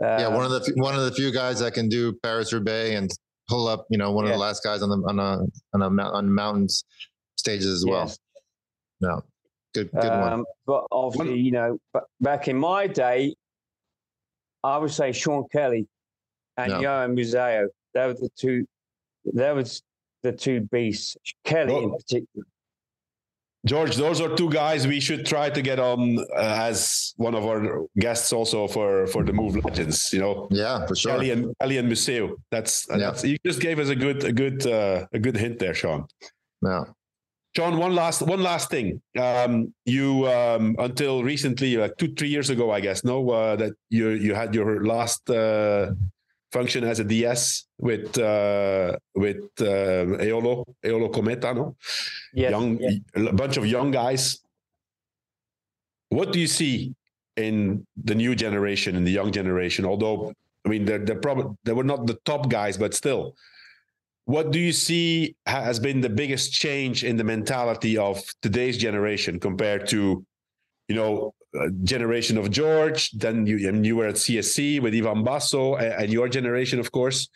yeah, one of Um, the few- one of the few guys that can do Paris Roubaix and pull up. You know, one of the last guys on the on a on a on mountains stages as well. yes. Yeah, good good one. Um, but obviously, you know, but back in my day, I would say Sean Kelly and Yeah. Johan Museeuw. They were the two. They was the two beasts. Kelly in particular. George, those are two guys we should try to get on uh, as one of our guests also for for the move legends. You know, yeah, for sure. Ellie and Ellie and Museeuw. That's, yeah. that's you just gave us a good a good uh, a good hint there, Sean. Yeah. John, one last one last thing. Um, you um, until recently, like two three years ago, I guess, no, uh, that you you had your last uh, function as a DS with uh, with uh, Eolo Eolo Kometa, no? Yes, young yes. a bunch of young guys. What do you see in the new generation, in the young generation? Although I mean, they're they're probably they were not the top guys, but still. What do you see has been the biggest change in the mentality of today's generation compared to, you know, generation of George, then you you were at CSC with Ivan Basso and, and, your generation, of course.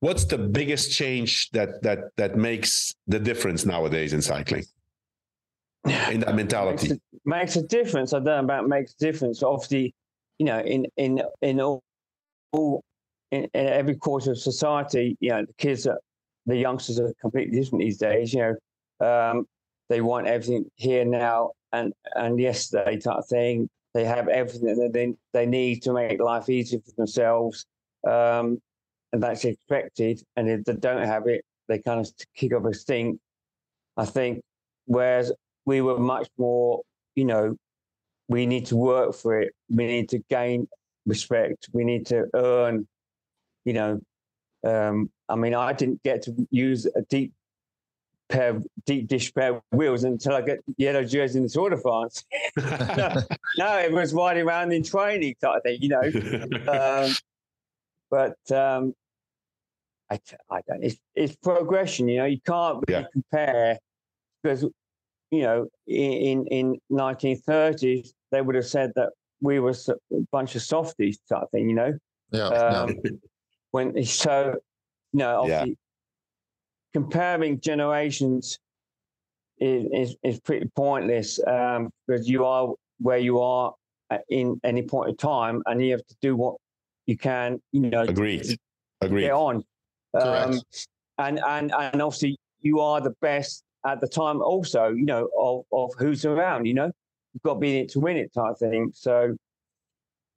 What's the biggest change that that that makes the difference nowadays in cycling? In that mentality, makes a, makes a difference. I don't know about makes a difference. Obviously, you know, in in in all, all in, in every quarter of society, you know, the kids are the youngsters are completely different these days. You know, um, they want everything here now and and yesterday type thing. They have everything that they they need to make life easier for themselves, um, and that's expected. And if they don't have it, they kind of kick up a stink. I think. Whereas we were much more, you know, we need to work for it. We need to gain respect. We need to earn, you know. Um, I mean, I didn't get to use a deep pair of deep dish pair of wheels until I get yellow jersey in the Tour de France. no, *laughs* *laughs* no, it was riding around in training type of thing, you know. *laughs* um, but um, I, I don't. It's, it's progression, you know. You can't really yeah. compare because you know in in 1930s they would have said that we were a bunch of softies type of thing, you know. Yeah. Um, yeah. When so, you know, obviously comparing generations is, is, is pretty pointless um, because you are where you are in any point of time and you have to do what you can, you know, agreed, agreed, get on. Um, and, and, and obviously you are the best at the time also, you know, of, of who's around, you know, you've got to be in it to win it type thing. So,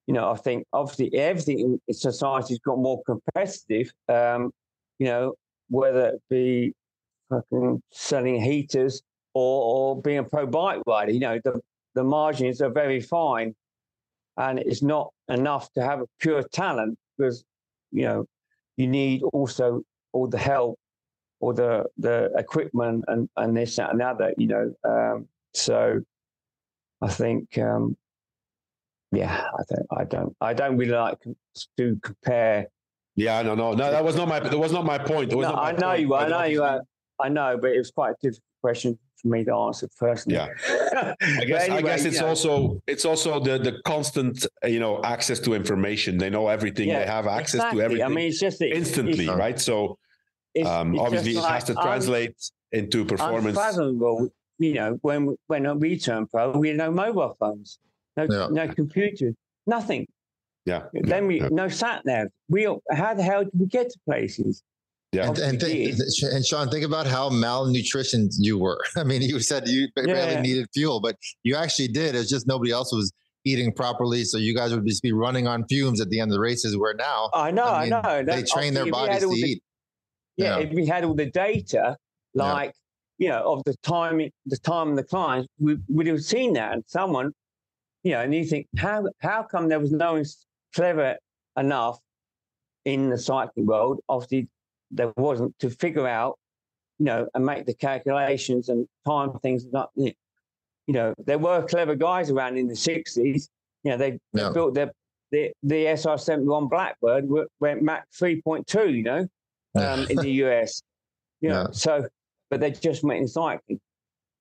you know, I think obviously everything in society's got more competitive. Um, you know, whether it be fucking selling heaters or, or being a pro bike rider. You know, the, the margins are very fine. And it's not enough to have a pure talent because, you know, you need also all the help or the the equipment and, and this, that, and other, you know. Um, so I think um, yeah, I don't I don't I don't really like to compare yeah, no, no, no. That was not my. That was not my point. No, I know point. you. I, I know you. Are, I know, but it was quite a difficult question for me to answer personally. Yeah, *laughs* I guess. Anyway, I guess it's also it's also the the constant you know access to information. They know everything. Yeah, they have access exactly. to everything. I mean, it's just it, instantly, it's, right? So it's, um, it's obviously, it has to translate into performance. Unfathomable. You know, when when we turned pro, we had no mobile phones, no yeah. no computers, nothing. Yeah. Then we yeah. no sat nav. We how the hell did we get to places? Yeah. And, and, th- and, Sean, think about how malnutrition you were. *laughs* I mean, you said you barely yeah. needed fuel, but you actually did. It's just nobody else was eating properly. So you guys would just be running on fumes at the end of the races. Where now, I know, I, mean, I know. They train their bodies to the, eat. Yeah, yeah, if we had all the data, like yeah. you know, of the time, the time and the clients, we would have seen that. And someone, you know, and you think, how how come there was no clever enough in the cycling world. Obviously, there wasn't to figure out, you know, and make the calculations and time things. Not, you know, there were clever guys around in the '60s. You know, they, they built their the the SR71 Blackbird went Mach 3.2. You know, um, in the US. You know, yeah. so but they just went in cycling,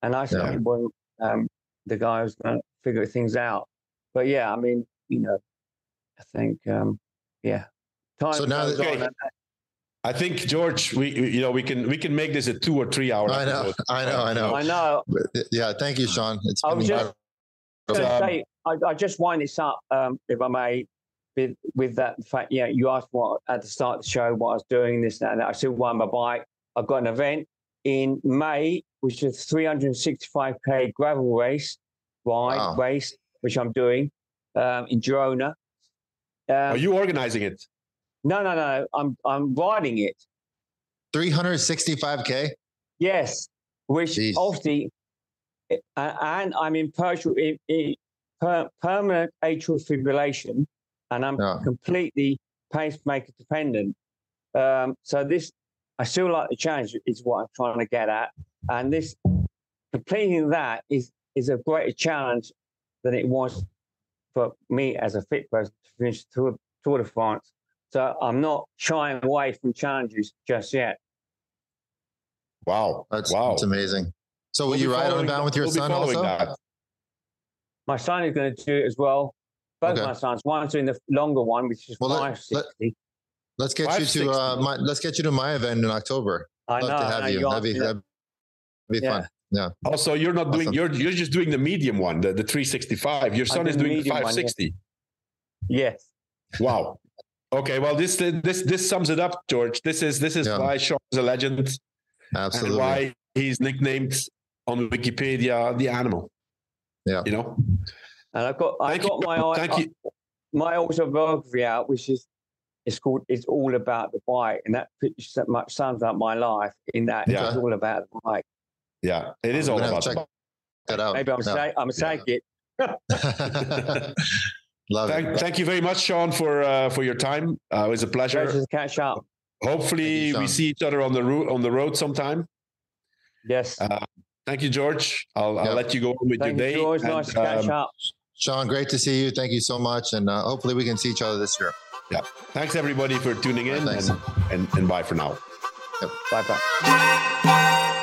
and I certainly yeah. wasn't um, the guy who's going to figure things out. But yeah, I mean, you know, I think, um, yeah. Time so now, that, okay. I think George, we you know we can we can make this a two or three hour. I know, I know, I know, I know. Yeah, thank you, Sean. It's I was just um, say, I, I, just wind this up, um, if I may, with with that fact. Yeah, you asked what at the start of the show what I was doing this and that. I still ride my bike. I've got an event in May, which is 365k gravel race, ride Wow. race, which I'm doing um, in Girona. Um, Are you organizing it? no, no, no. I'm I'm riding it. 365k. Yes, which Jeez. obviously, uh, and I'm in, partial, in, in per, permanent atrial fibrillation, and I'm Yeah. completely pacemaker dependent. Um, so this, I still like the challenge, is what I'm trying to get at, and this completing that is is a greater challenge than it was for me as a fit person to finish Tour, Tour de France. So I'm not shying away from challenges just yet. Wow. That's, wow. that's amazing. So will We'll you ride following- Unbound with your we'll son also? that. My son is going to do it as well. Both Okay. my sons. One's doing the longer one, which is Well, let- five sixty. Let's get you to uh, my, let's get you to my event in October. I know. Love to I have know you. you That'd be, asked me that. that'd be Yeah. fun. Also, you're not doing Awesome. you're you're just doing the medium one, the, the 365. Your son is doing the medium one, yeah. 560. Yes. Wow. Okay, well this this this sums it up, George. This is this is Yeah. why Sean is a legend Absolutely. and why he's nicknamed on Wikipedia the animal. Yeah. You know. And I've got I've Thank got you. my Thank you. my autobiography out, which is it's called "It's All About the Bike," and that pretty so much sums up my life. In that, Yeah. it's all about the bike. Yeah, it is We're all gonna about check that out. Maybe I'm Yeah. say I'm a psychic. *laughs* Love Thank, it. thank you very much, Sean, for uh, for your time. Uh, it was a pleasure. Pleasure to catch up. Hopefully, you, we see each other on the road on the road sometime. Yes. Uh, Thank you, George. I'll, Yeah. I'll let you go on with Thank your you, day. George. and, Nice to catch um, up. Sean, great to see you. Thank you so much. And uh, hopefully we can see each other this year. Yeah. Thanks everybody for tuning in, Thanks. and, and and bye for now. Bye bye.